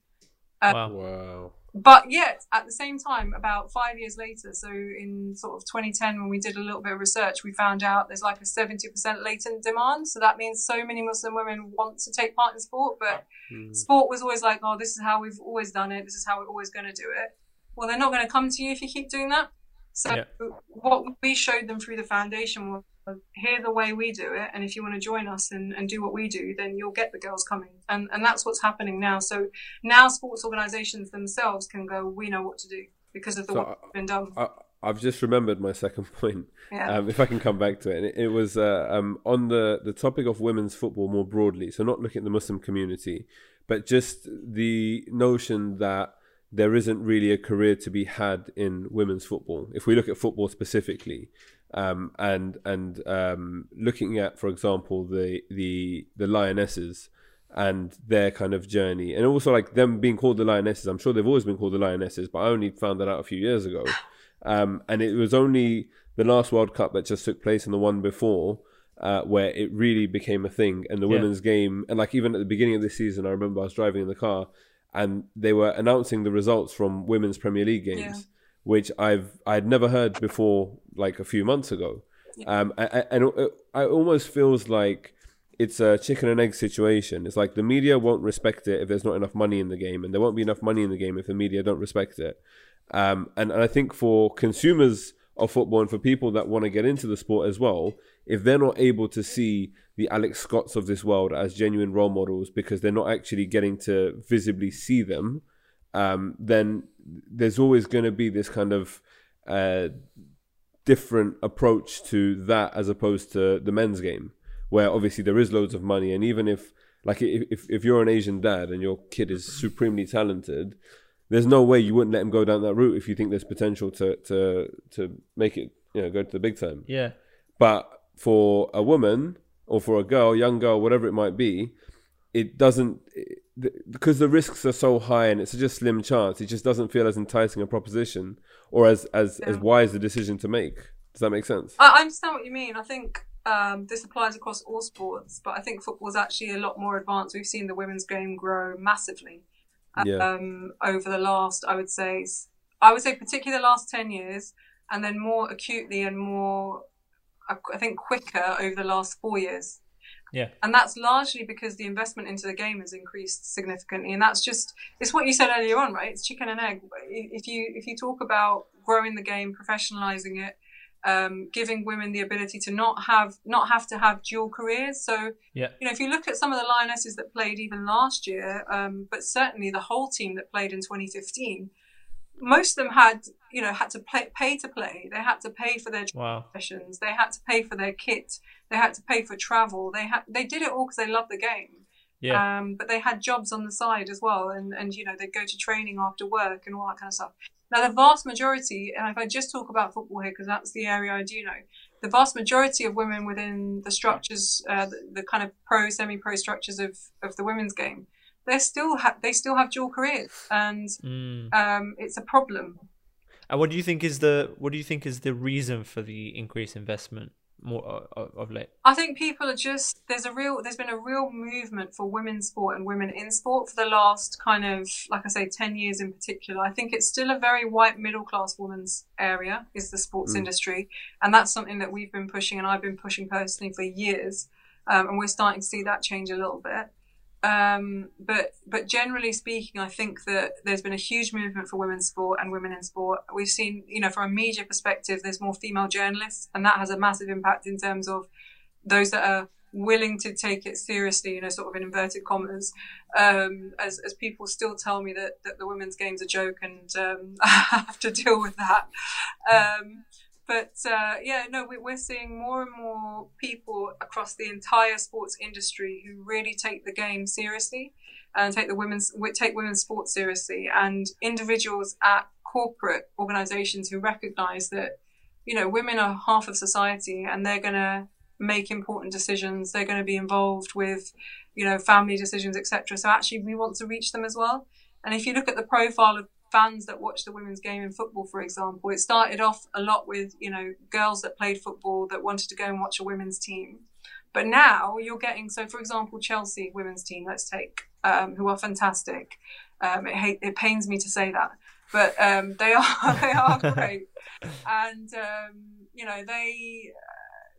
Uh, Wow. Wow. But yet, at the same time, about five years later, so in sort of 2010, when we did a little bit of research, we found out there's like a 70% latent demand. So that means so many Muslim women want to take part in sport, but Mm. sport was always like, oh, this is how we've always done it. This is how we're always going to do it. Well, they're not going to come to you if you keep doing that. So Yeah. what we showed them through the foundation hear the way we do it, and if you want to join us and, and do what we do, then you'll get the girls coming. And and that's what's happening now. So now sports organisations themselves can go, we know what to do because of the so work that's been done. I, I've just remembered my second *laughs* point. Yeah. Um, if I can come back to it, and it, it was uh, um, on the the topic of women's football more broadly. So not looking at the Muslim community, but just the notion that there isn't really a career to be had in women's football. If we look at football specifically, um, and and um, looking at, for example, the the the lionesses and their kind of journey, and also like them being called the lionesses. I'm sure they've always been called the lionesses, but I only found that out a few years ago. Um, and it was only the last World Cup that just took place and the one before uh, where it really became a thing. And the yeah. women's game, and like even at the beginning of this season, I remember I was driving in the car and they were announcing the results from women's Premier League games, yeah. Which I've I'd never heard before, like a few months ago. Yeah. Um, and, it, it almost feels like it's a chicken and egg situation. It's like the media won't respect it if there's not enough money in the game, and there won't be enough money in the game if the media don't respect it. Um, and, and I think for consumers of football and for people that want to get into the sport as well, if they're not able to see the Alex Scotts of this world as genuine role models because they're not actually getting to visibly see them, um, then there's always going to be this kind of uh, different approach to that as opposed to the men's game, where obviously there is loads of money, and even if like if if you're an Asian dad and your kid is supremely talented, there's no way you wouldn't let him go down that route if you think there's potential to to to make it you know go to the big time. Yeah. But for a woman or for a girl, young girl, whatever it might be, it doesn't because the risks are so high and it's such a slim chance. It just doesn't feel as enticing a proposition or as as yeah. as wise a decision to make. Does that make sense? I understand what you mean. I think um, this applies across all sports, but I think football is actually a lot more advanced. We've seen the women's game grow massively yeah. um, over the last, I would say, I would say particularly the last 10 years, and then more acutely and more, I think, quicker over the last four years. Yeah. And that's largely because the investment into the game has increased significantly. And that's just, it's what you said earlier on, right? It's chicken and egg. If you, if you talk about growing the game, professionalizing it, um, giving women the ability to not have not have to have dual careers. So, yeah. you know, if you look at some of the lionesses that played even last year, um, but certainly the whole team that played in 2015, most of them had you know had to pay, pay to play. They had to pay for their wow. sessions. They had to pay for their kit. They had to pay for travel. They had they did it all because they loved the game. Yeah. Um, but they had jobs on the side as well, and and you know they'd go to training after work and all that kind of stuff. Now, the vast majority, and if I just talk about football here, because that's the area I do know, the vast majority of women within the structures, uh, the, the, kind of pro, semi-pro structures of, of the women's game, they still have they still have dual careers, and mm. um, it's a problem. And what do you think is the what do you think is the reason for the increased investment? more uh, of late? I think people are just there's a real there's been a real movement for women's sport and women in sport for the last kind of like I say ten years in particular. I think it's still a very white middle class woman's area is the sports mm. industry, and that's something that we've been pushing and I've been pushing personally for years, um, and we're starting to see that change a little bit. Um, but but generally speaking, I think that there's been a huge movement for women's sport and women in sport. We've seen, you know, from a media perspective, there's more female journalists, and that has a massive impact in terms of those that are willing to take it seriously, you know, sort of in inverted commas, um, as, as people still tell me that, that the women's game's a joke and um, *laughs* I have to deal with that. Um, but uh, yeah, no, we're seeing more and more people across the entire sports industry who really take the game seriously and take the women's take women's sports seriously, and individuals at corporate organisations who recognise that you know women are half of society and they're going to make important decisions. They're going to be involved with you know family decisions, etc. So actually, we want to reach them as well. And if you look at the profile of fans that watch the women's game in football, for example. It started off a lot with, you know, girls that played football that wanted to go and watch a women's team. But now you're getting, so for example, Chelsea women's team, let's take, um, who are fantastic. Um, it, hate, it pains me to say that, but um, *laughs* they are they are *laughs* great, and um, you know they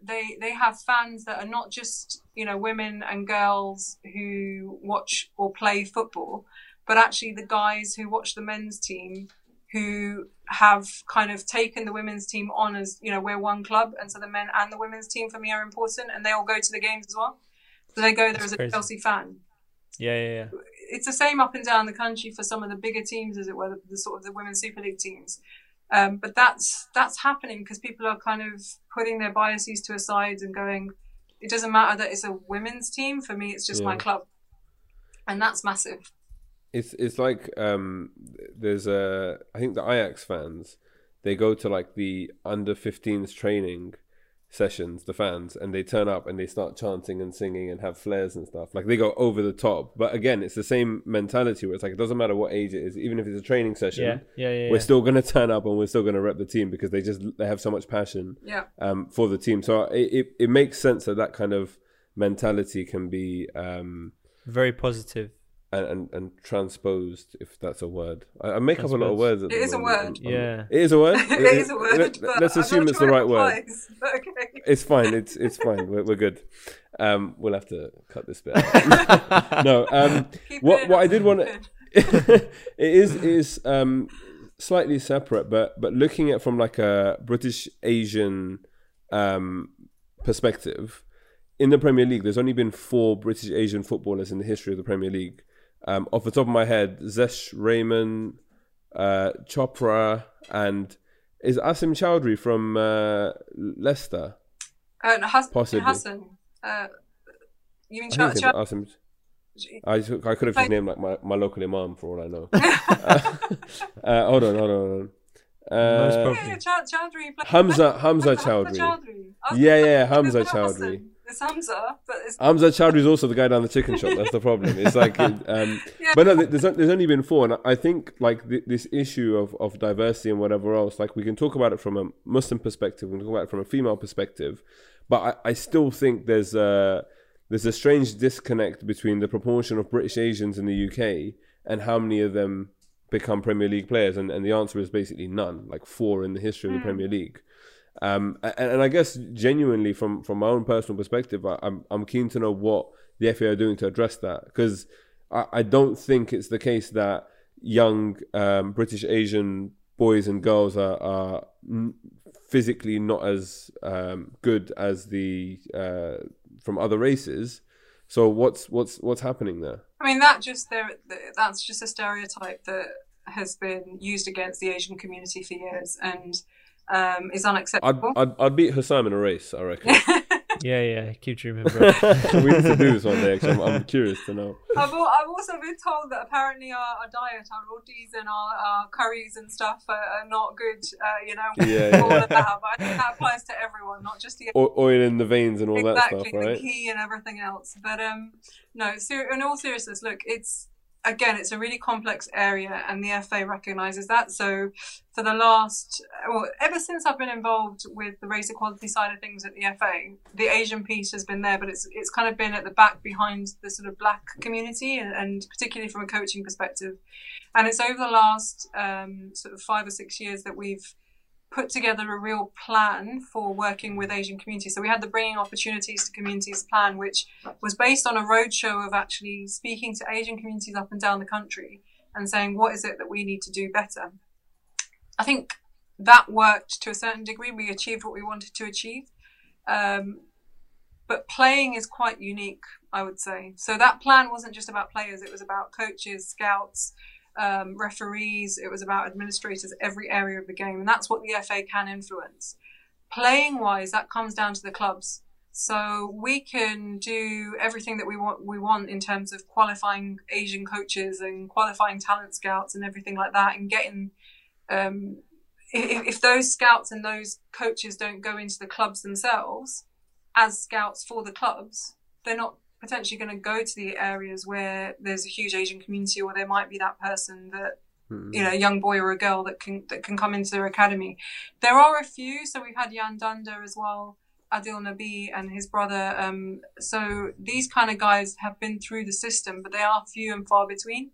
they they have fans that are not just you know women and girls who watch or play football, but actually the guys who watch the men's team who have kind of taken the women's team on as you know we're one club, and so the men and the women's team for me are important, and they all go to the games as well. So they go there That's as a crazy. Chelsea fan. Yeah, yeah, yeah. It's the same up and down the country for some of the bigger teams, as it were, the, the sort of the women's Super League teams. Um, but that's that's happening because people are kind of putting their biases to a side and going, it doesn't matter that it's a women's team. For me, it's just my club, and that's massive. It's it's like um, there's a I think the Ajax fans they go to like the under 15s training sessions, the fans, and they turn up and they start chanting and singing and have flares and stuff. Like they go over the top. But again, it's the same mentality where it's like it doesn't matter what age it is, even if it's a training session. Yeah, yeah, yeah. We're yeah. still gonna turn up and we're still gonna rep the team because they just they have so much passion Yeah, um, for the team. So it, it, it makes sense that that kind of mentality can be um, Very positive. And, and, and transposed, if that's a word. I, I make up a lot of words. At It the is a word. I'm- I'm- Yeah. it is a word. *laughs* it is a word. Let, but us I'm assume it's the it right word. applies, but *laughs* okay. It's fine. It's it's fine. We're, we're good. Um, we'll have to cut this bit. out. *laughs* no. Um, what what I did want to it is it is um slightly separate, but but looking at from like a British Asian um perspective in the Premier League, there's only been four British Asian footballers in the history of the Premier League. Um, off the top of my head, Zesh Rehman, uh, Chopra, and is Asim Chowdhury from uh, Leicester. Uh, no, Hass- Possibly. Hassan. Uh, you mean I Ch- think it's Ch- Asim. I, just- I could have just named like my, my local imam for all I know. *laughs* *laughs* uh, hold on, hold on, hold on. Most Uh, probably. Yeah, yeah, Chow- Chowdhury. Hamza Hamza Hamza Chowdhury. Chowdhury. Yeah, yeah, Hamza it's not Chowdhury. It's Hamza, but it's Hamza Chowdhury is also the guy down the chicken shop. That's the problem. It's like, *laughs* um, Yeah. but no, there's there's only been four, and I think like th- this issue of, of diversity and whatever else, like we can talk about it from a Muslim perspective, we can talk about it from a female perspective, but I, I still think there's a there's a strange disconnect between the proportion of British Asians in the UK and how many of them become Premier League players, and, and the answer is basically none, like four in the history of the Premier League. Um, and, and I guess genuinely from, from my own personal perspective, I, I'm I'm keen to know what the FA are doing to address that because I, I don't think it's the case that young um, British Asian boys and girls are, are physically not as um, good as the uh, from other races. So what's what's what's happening there? I mean, that just there. That's just a stereotype that has been used against the Asian community for years and um, is I'd, unacceptable. I'd I'd beat Hussam in a race. I reckon *laughs* Yeah, yeah. Keep dreaming, bro. *laughs* we need to do this one day. Actually, I'm, I'm curious to know. I've, al- I've also been told that apparently our, our diet, our rotis and our, our curries and stuff are, are not good. Uh, you know, Yeah, *laughs* all yeah. of that. But I think that applies to everyone, not just the O- oil in the veins and all that stuff, right? the key and everything else. But um, no, ser- in all seriousness, look, it's again, it's a really complex area, and the FA recognises that. So, for the last, well, ever since I've been involved with the race equality side of things at the FA, the Asian piece has been there, but it's it's kind of been at the back behind the sort of black community, and, and particularly from a coaching perspective. And it's over the last um, sort of five or six years that we've put together a real plan for working with Asian communities. So we had the Bringing Opportunities to Communities plan, which was based on a roadshow of actually speaking to Asian communities up and down the country and saying, what is it that we need to do better? I think that worked to a certain degree. We achieved what we wanted to achieve. Um, but playing is quite unique, I would say. So that plan wasn't just about players, it was about coaches, scouts, um, referees, it was about administrators, every area of the game. And that's what the FA can influence. Playing wise, that comes down to the clubs. So we can do everything that we want we want in terms of qualifying Asian coaches and qualifying talent scouts and everything like that and getting um, if, if those scouts and those coaches don't go into the clubs themselves as scouts for the clubs, they're not potentially going to go to the areas where there's a huge Asian community or there might be that person that Hmm. you know, a young boy or a girl that can that can come into their academy. There are a few, so we've had Yan Dhanda as well, Adil Nabi and his brother. Um, so these kind of guys have been through the system, but they are few and far between.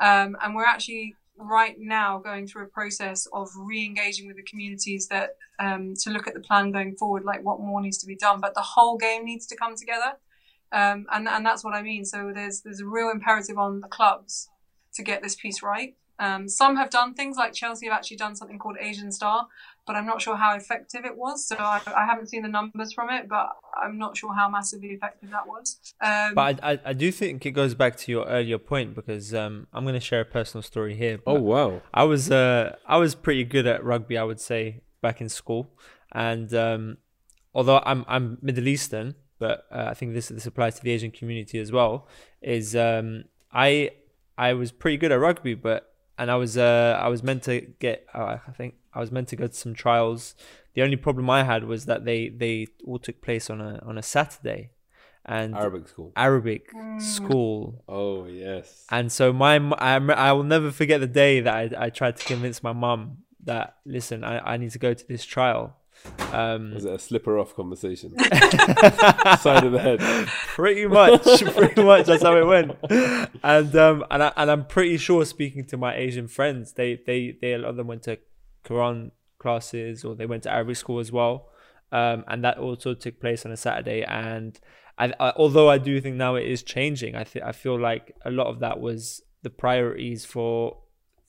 Um, and we're actually right now going through a process of re-engaging with the communities that um, to look at the plan going forward, like what more needs to be done. But the whole game needs to come together, um, and and that's what I mean. So there's there's a real imperative on the clubs to get this piece right. Um, some have done things like Chelsea have actually done something called Asian Star, but I'm not sure how effective it was. So I, I haven't seen the numbers from it, but I'm not sure how massively effective that was. Um, But I, I, I do think it goes back to your earlier point because um, I'm going to share a personal story here. Oh wow. I was uh, I was pretty good at rugby, I would say, back in school, and um, although I'm I'm Middle Eastern, but uh, I think this this applies to the Asian community as well. Is um, I I was pretty good at rugby, but and I was uh, I was meant to get uh, I think I was meant to go to some trials. The only problem I had was that they they all took place on a on a Saturday, and Arabic school. Arabic Mm. school Oh yes. and so my m- I, rem- I will never forget the day that I, I tried to convince my mum that listen I, I need to go to this trial. Um, Was it a slipper off conversation? *laughs* *laughs* Side of the head. pretty much, *laughs* pretty much that's how it went. And um and I, and I'm pretty sure speaking to my Asian friends, they they they a lot of them went to Quran classes or they went to Arabic school as well. Um, and that also took place on a Saturday. And I, I, although I do think now it is changing, I th- I feel like a lot of that was the priorities for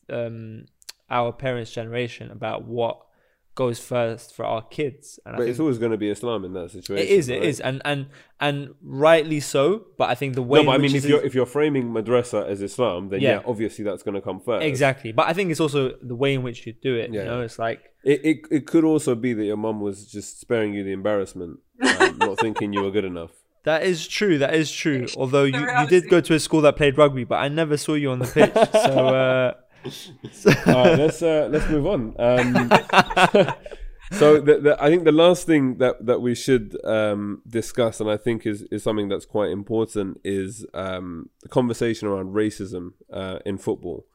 um, our parents' generation about what goes first for our kids. And I But think it's always going to be Islam in that situation. it is, it right? is, and and and rightly so. But I think the way No, but I mean, if you're if you're framing madrasa as Islam, then Yeah. yeah, obviously that's going to come first. exactly, but I think it's also the way in which you do it. Yeah. You know, it's like It, it it could also be that your mum was just sparing you the embarrassment, um, not *laughs* thinking you were good enough. that is true. That is true. Although you, you did go to a school that played rugby, but I never saw you on the pitch. so *laughs* uh, All right, let's uh, let's move on. Um, *laughs* so the, the, I think the last thing that, that we should um, discuss, and I think is, is something that's quite important, is um, the conversation around racism uh, in football.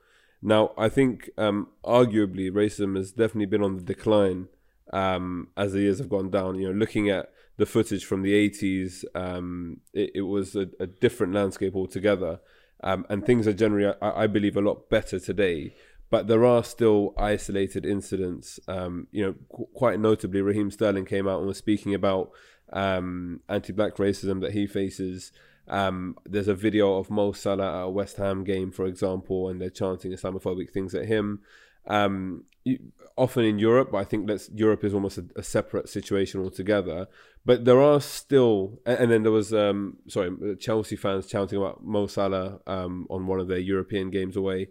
Now, I think um, arguably racism has definitely been on the decline um, as the years have gone down. You know, looking at the footage from the 80s, um, it, it was a, a different landscape altogether. Um, and things are generally, I, I believe, a lot better today. But there are still isolated incidents. Um, you know, qu- quite notably, Raheem Sterling came out and was speaking about um, anti-black racism that he faces. Um, there's a video of Mo Salah at a West Ham game, for example, and they're chanting Islamophobic things at him. Um, often in Europe, but I think that's Europe is almost a, a separate situation altogether. But there are still, and, and then there was, um, sorry, Chelsea fans chanting about Mo Salah um, on one of their European games away.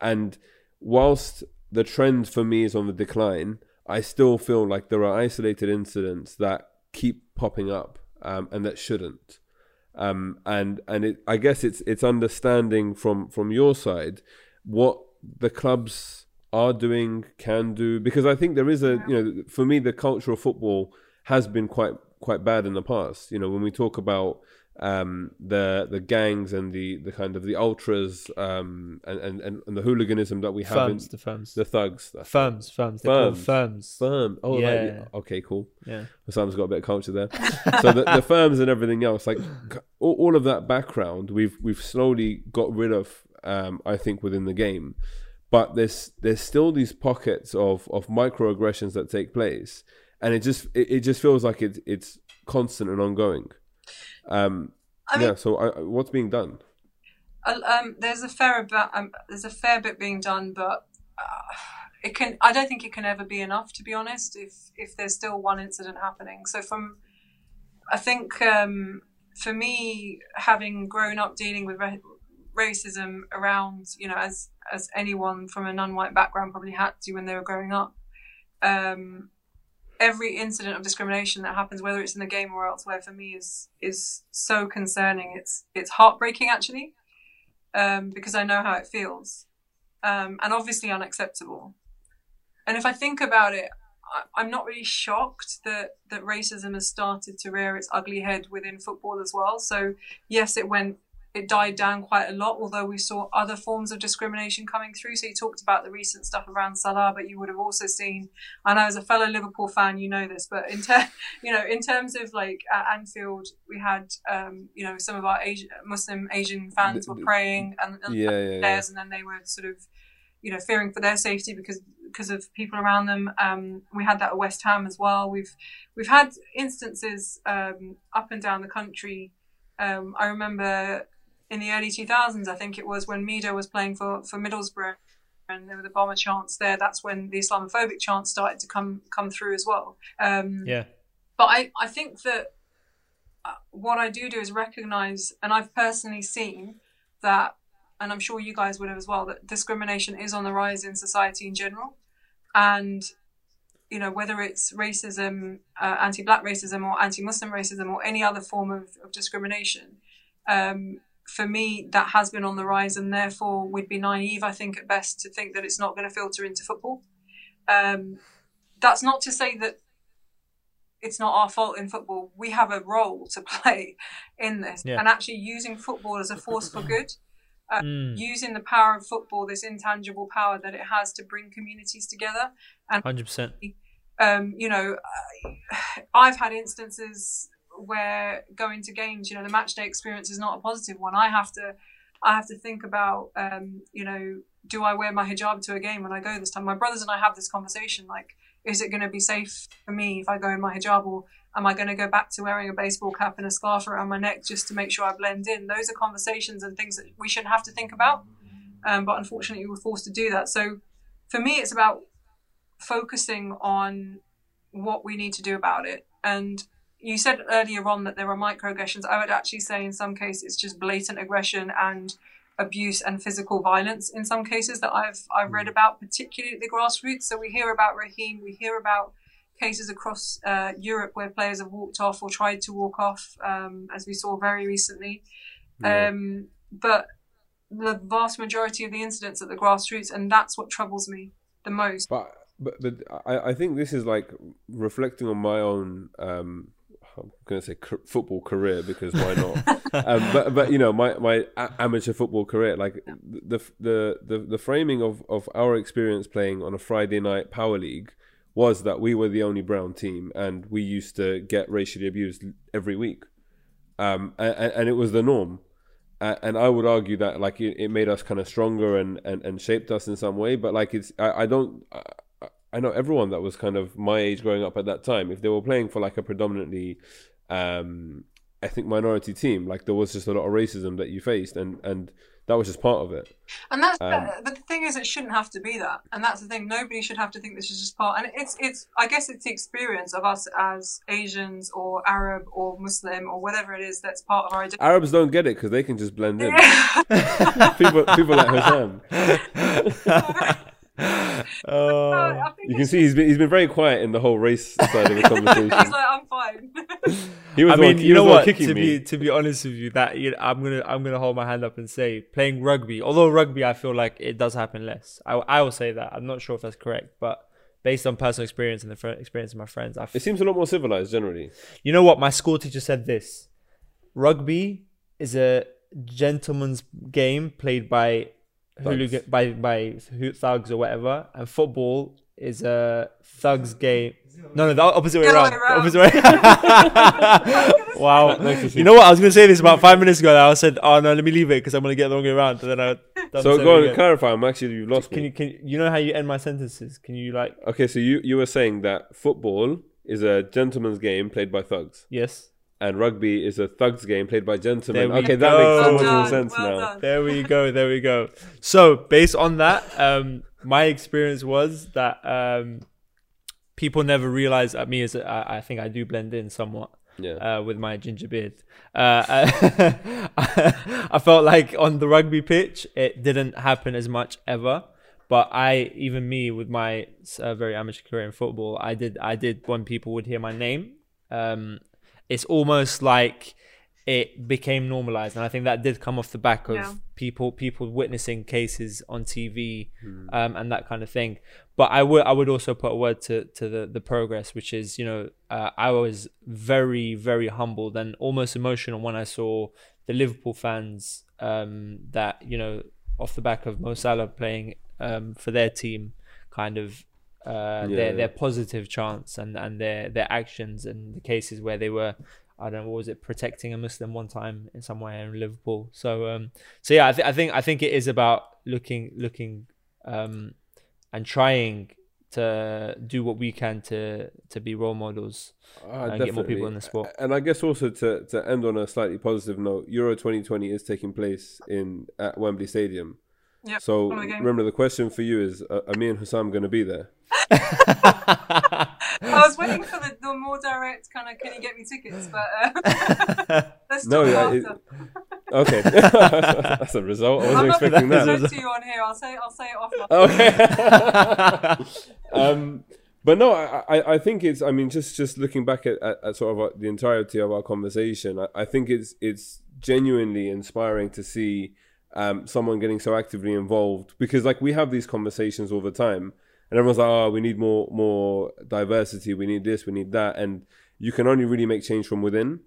And whilst the trend for me is on the decline, I still feel like there are isolated incidents that keep popping up um, and that shouldn't. Um, and and it, I guess it's it's understanding from from your side what the clubs are doing, can do, because I think there is a you know for me the culture of football has been quite quite bad in the past. You know when we talk about um, the the gangs and the, the kind of the ultras um, and, and, and the hooliganism that we have in the firms, the thugs, the firms, firms, Firms. firms. firm. Oh, Yeah. okay, cool. Yeah, Sam's got a bit of culture there. *laughs* so the, the firms and everything else, like all, all of that background, we've we've slowly got rid of. Um, I think within the game, but there's there's still these pockets of of microaggressions that take place, and it just it, it just feels like it's it's constant and ongoing. Um, I mean, yeah. So I, what's being done? Um, there's a fair about um, there's a fair bit being done, but uh, it can. I don't think it can ever be enough, to be honest. If if there's still one incident happening, so from, I think um, for me, having grown up dealing with ra- racism around, you know, as as anyone from a non-white background probably had to when they were growing up. Um, every incident of discrimination that happens, whether it's in the game or elsewhere, for me is is so concerning. It's it's heartbreaking actually um, because I know how it feels, um, and obviously unacceptable. And if I think about it, I, I'm not really shocked that that racism has started to rear its ugly head within football as well. So yes, it went. It died down quite a lot, although we saw other forms of discrimination coming through. So you talked about the recent stuff around Salah, but you would have also seen. And as a fellow Liverpool fan, you know this, but in ter- *laughs* you know, in terms of like at Anfield, we had um, you know some of our Asian, Muslim Asian fans were praying and, and Yeah, yeah, yeah. and then they were sort of you know fearing for their safety because because of people around them. Um, we had that at West Ham as well. We've we've had instances um, up and down the country. Um, I remember in the early 2000s, I think it was when Mido was playing for for Middlesbrough. and there were the bomber chants there. That's when the Islamophobic chants started to come come through as well. Um, Yeah. but I, I think that uh, what I do do is recognize, and I've personally seen that, and I'm sure you guys would have as well, that discrimination is on the rise in society in general. And, you know, whether it's racism, uh, anti black racism, or anti Muslim racism, or any other form of, of discrimination, um, for me, that has been on the rise, and therefore we'd be naive, I think, at best, to think that it's not going to filter into football. Um, that's not to say that it's not our fault in football. We have a role to *laughs* play in this, Yeah. and actually using football as a force for good, uh, Mm. using the power of football, this intangible power that it has to bring communities together. And Hundred percent. Um, you know, *sighs* I've had instances where going to games, you know, the match day experience is not a positive one. I have to, I have to think about, um, you know, do I wear my hijab to a game when I go this time? My brothers and I have this conversation like, is it going to be safe for me if I go in my hijab or am I going to go back to wearing a baseball cap and a scarf around my neck just to make sure I blend in? Those are conversations and things that we shouldn't have to think about. Um, but unfortunately, we're forced to do that. So for me, it's about focusing on what we need to do about it. And you said earlier on that there are microaggressions. I would actually say in some cases it's just blatant aggression and abuse and physical violence in some cases that I've I've read about, particularly at the grassroots. So we hear about Raheem, we hear about cases across uh, Europe where players have walked off or tried to walk off, um, as we saw very recently. Yeah. Um, but the vast majority of the incidents at the grassroots, and that's what troubles me the most. But but but I, I think this is like reflecting on my own um I'm gonna say c- football career because why not? *laughs* um, but but you know my my amateur football career like the the the the framing of of our experience playing on a Friday night power league was that we were the only brown team and we used to get racially abused every week, um and, and it was the norm. And I would argue that like it, it made us kind of stronger and, and, and shaped us in some way. But like it's I, I don't I, know everyone that was kind of my age growing up at that time. If they were playing for like a predominantly um, ethnic minority team, like there was just a lot of racism that you faced, and and that was just part of it. And that's Um, but the thing is, it shouldn't have to be that. And that's the thing. Nobody should have to think this is just part. And it's it's. I guess it's the experience of us as Asians or Arab or Muslim or whatever it is that's part of our identity. Arabs don't get it because they can just blend in. *laughs* people people like Hassan. *laughs* Oh, *laughs* I You can see he's been he's been very quiet in the whole race side of the *laughs* conversation. He's conversation. like, I'm fine. He was I the mean, one, he you know was the what? kicking To me. be to be honest with you, that you know, I'm gonna I'm gonna hold my hand up and say playing rugby. Although rugby, I feel like it does happen less. I I will say that. I'm not sure if that's correct, but based on personal experience and the fr- experience of my friends, I f- It seems a lot more civilized generally. you know what? My school teacher said this: rugby is a gentleman's game played by hooligan, by by hu- thugs or whatever, and football is a thugs game. No, no, the opposite way around. The around. opposite way. *laughs* *laughs* wow. Next to see- You know what? I was gonna say this about five minutes ago. and I said, "Oh no, let me leave it because I'm gonna get the wrong way around." And then I. So go same on, again. clarify. I'm actually you've lost Can me. you can you know how you end my sentences? Can you like Okay, so you you were saying that football is a gentleman's game played by thugs, yes? And rugby is a thugs game played by gentlemen. There we Okay, that makes so much more sense well now. done. There we go. There we go. So based on that, um, my experience was that um, people never realize at me as a, I, I think I do blend in somewhat Yeah. uh, with my ginger beard. Uh, *laughs* I felt like on the rugby pitch, it didn't happen as much ever. But I, even me, with my uh, very amateur career in football, I did, I did when people would hear my name. Um, it's almost like it became normalized, and I think that did come off the back of Yeah. people, people witnessing cases on TV, um, and that kind of thing. But I would, I would also put a word to to the the progress, which is, you know, uh, I was very, very humbled and almost emotional when I saw the Liverpool fans um, that you know off the back of Mo Salah playing um, for their team, kind of uh, Yeah, their their positive chants and and their their actions and the cases where they were. I don't know what was it protecting a Muslim one time in somewhere in Liverpool. So um so yeah I, th- I think I think it is about looking looking um and trying to do what we can to to be role models Ah, and get more people in the sport. And I guess also to, to end on a slightly positive note, Euro 2020 is taking place in at Wembley Stadium. Yep, So remember, the question for you is: uh, Are me and Hussam going to be there? *laughs* I was waiting for the, the more direct kind of, can you get me tickets? But uh, *laughs* let's No, talk yeah, after. it- Okay, *laughs* that's a result. I wasn't not expecting that. to to you on here. I'll say I'll say it off. Okay. um, but no, I, I, think it's. I mean, just just looking back at, at, at sort of the entirety of our conversation, I, I think it's it's genuinely inspiring to see um, someone getting so actively involved because, like, we have these conversations all the time, and everyone's like, "Oh, we need more more diversity. We need this. We need that," and you can only really make change from within.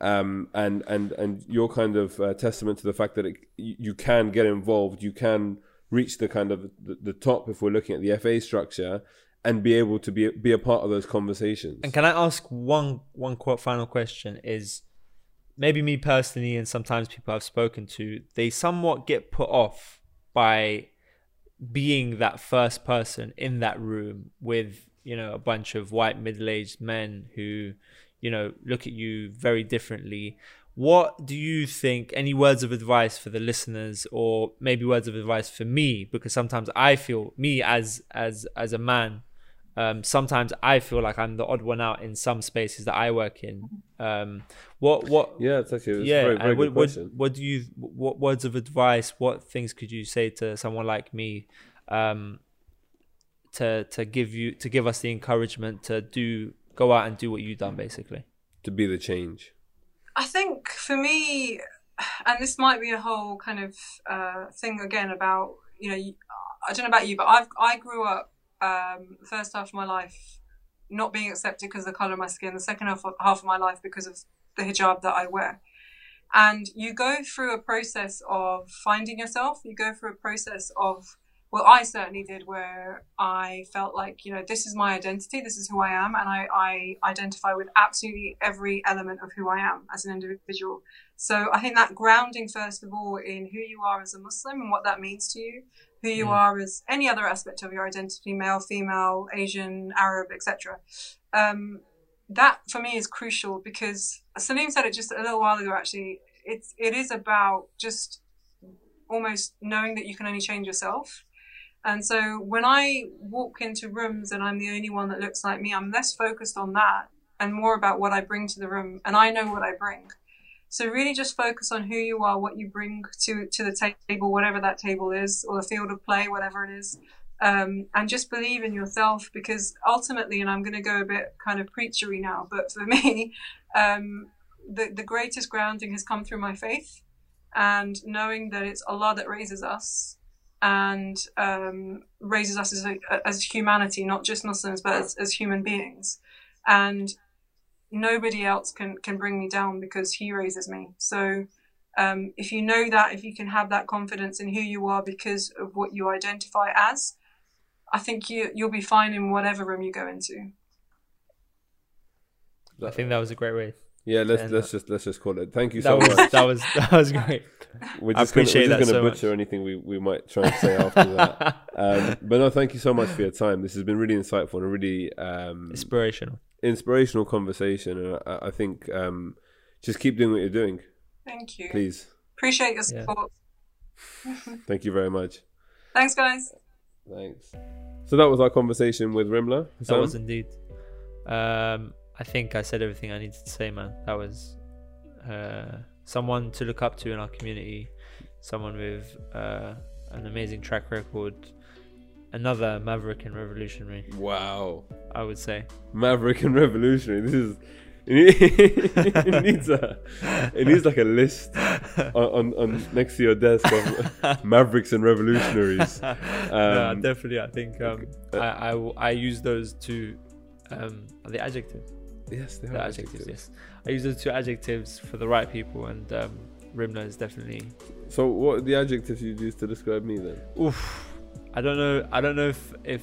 Um, and and and you're kind of uh, testament to the fact that it, you, can get involved. You can reach the kind of the, the top if we're looking at the FA structure and be able to be be a part of those conversations. And can I ask one one final question? Is maybe me personally, and sometimes people I've spoken to, they somewhat get put off by being that first person in that room with you know a bunch of white middle aged men who you know look at you very differently. What do you think? Any words of advice for the listeners, or maybe words of advice for me? Because sometimes I feel me as as as a man um, sometimes I feel like I'm the odd one out in some spaces that I work in. Um, what what yeah, it's actually it's yeah? a very, very and what, good what, question. what do you what words of advice? What things could you say to someone like me um, to to give you to give us the encouragement to do go out and do what you've done basically? to be the change. I think for me, and this might be a whole kind of uh, thing again about you know you- I don't know about you, but I've I grew up um, first half of my life not being accepted because of the color of my skin. The second half of, half of my life because of the hijab that I wear. And you go through a process of finding yourself. You go through a process of well, I certainly did, where I felt like, you know, this is my identity, this is who I am, and I, I identify with absolutely every element of who I am as an individual. So I think that grounding, first of all, in who you are as a Muslim and what that means to you, who you Mm. are as any other aspect of your identity, male, female, Asian, Arab, etc. Um, that for me is crucial because Salim said it just a little while ago. Actually, it's it is about just almost knowing that you can only change yourself. And so when I walk into rooms and I'm the only one that looks like me, I'm less focused on that and more about what I bring to the room. And I know what I bring. So really just focus on who you are, what you bring to, to the table, whatever that table is, or the field of play, whatever it is. Um, and just believe in yourself because ultimately, and I'm going to go a bit kind of preachery now, but for *laughs* me, um, the, the greatest grounding has come through my faith and knowing that it's Allah that raises us and um, raises us as, a, as humanity, not just Muslims, but as, as human beings. And nobody else can, can bring me down because He raises me. So um, if you know that, if you can have that confidence in who you are because of what you identify as, I think you, you'll be fine in whatever room you go into. I think that was a great way. Yeah, let's let's just let's just call it. Thank you That so was much. that was that was *laughs* great. We're I just gonna, appreciate we're just that gonna so butcher much. anything we, we might try and say after that. *laughs* Um, but no, thank you so much for your time. This has been really insightful and really um, Inspirational. Inspirational conversation. And I, I think um, just keep doing what you're doing, Thank you. please. Appreciate your Yeah. support. *laughs* Thank you very much. Thanks, guys. Thanks. So that was our conversation with Rimla. That Hassan. was indeed. Um, I think I said everything I needed to say, man. That was uh, someone to look up to in our community, someone with uh, an amazing track record, another maverick and revolutionary, wow. I would say. Maverick and Revolutionary. This is. *laughs* it needs a. It needs like a list *laughs* on, on, on next to your desk of *laughs* Mavericks and Revolutionaries. yeah, Um, definitely. I think um, uh, I, I w- I use those two. Um, are they adjectives? Yes, they The are adjectives. Yes, I use those two adjectives for the right people, and um, Rimla is definitely So, what are the adjectives you use to describe me then? Oof. I don't know. I don't know if if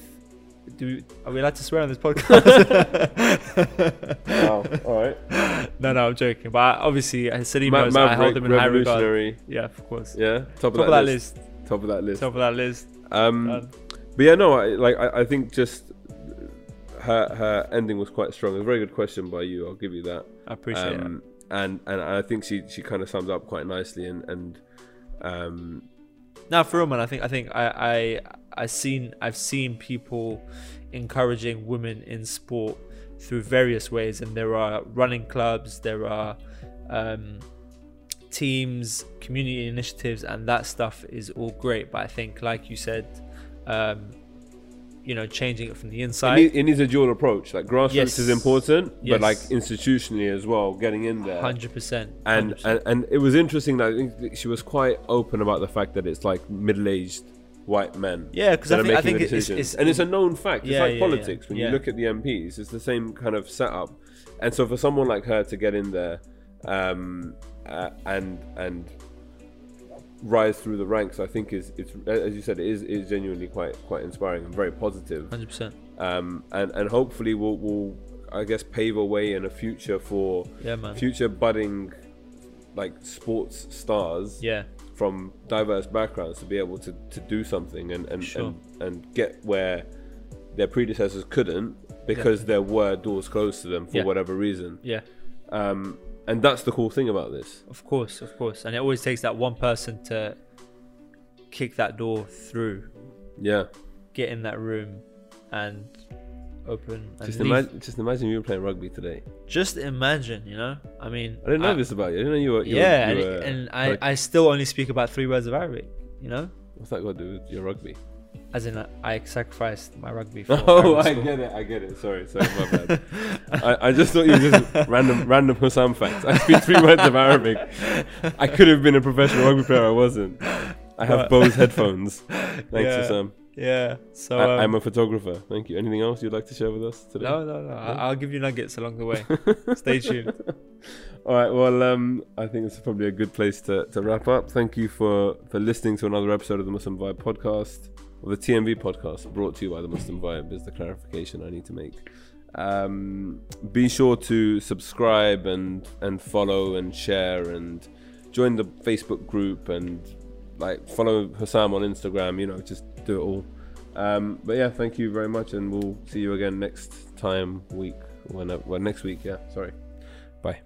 do are we allowed to swear on this podcast? *laughs* Wow. All right. no, no, I'm joking. But obviously, Salim Ma- knows I hold Maverick, him in high regard. Revolutionary. Yeah, of course. Yeah. Top of, Top of that list. Top of that list. Top of that list. Um, Done. but yeah, no, I, like I, I think just her her ending was quite strong. It's a very good question by you. I'll give you that. I appreciate it. um, and and I think she she kind of sums up quite nicely and and um, Now, for real, man, I think I think I I I seen I've seen people encouraging women in sport through various ways, and there are running clubs, there are um, teams, community initiatives, and that stuff is all great. But I think, like you said, um, you know, changing it from the It, inside. need, it needs a dual approach. Like grassroots Yes. is important, Yes. but like institutionally as well, getting in there. Hundred percent. and, and it was interesting that I think she was quite open about the fact that it's like middle-aged white men. Yeah, because I think- I think it's- it's- and it's a known fact. It's Yeah, like yeah, politics. yeah. When you look at the MPs, it's the same kind of setup. And so for someone like her to get in there um, uh, and and rise through the ranks, I think is it's as you said, it is is genuinely quite quite inspiring and very positive. hundred percent. um, and and hopefully will will I guess pave a way in a future for Yeah, future budding like sports stars Yeah, from diverse backgrounds to be able to, to do something and and, Sure. and and get where their predecessors couldn't because there were doors closed to them for Yeah. whatever reason yeah. um, and that's the cool thing about this Of course, of course. And it always takes that one person to kick that door through, yeah get in that room, and open. And just imagine just imagine you were playing rugby today Just imagine, you know. I mean, I didn't know this about you I didn't know you were you were- yeah, you and, were- and I, like, I still only speak about three words of Arabic. You know, what's that got to do with your rugby as in I sacrificed my rugby. *laughs* For Oh, I school. get it. I get it. Sorry, sorry, my bad. I, I just thought you were just random, random Hussam facts. I speak three words of Arabic. I could have been a professional rugby player. I wasn't. I have Bose headphones. *laughs* Thanks, Yeah. Hussam. Yeah. So I, um, I'm a photographer. Thank you. Anything else you'd like to share with us today? no, no, no. I, I'll give you nuggets along the way. *laughs* Stay tuned. All right. Well, um, I think it's probably a good place to, to wrap up. Thank you for, for listening to another episode of the Muslim Vibe podcast, the TMV podcast, brought to you by the Muslim Vibe. Is the clarification I need to make. Um, be sure to subscribe and and follow and share and join the Facebook group and like follow Hussam on Instagram. You know, just do it all. Um, but yeah, thank you very much, and we'll see you again next time week. When, well, next week. Yeah, sorry. Bye.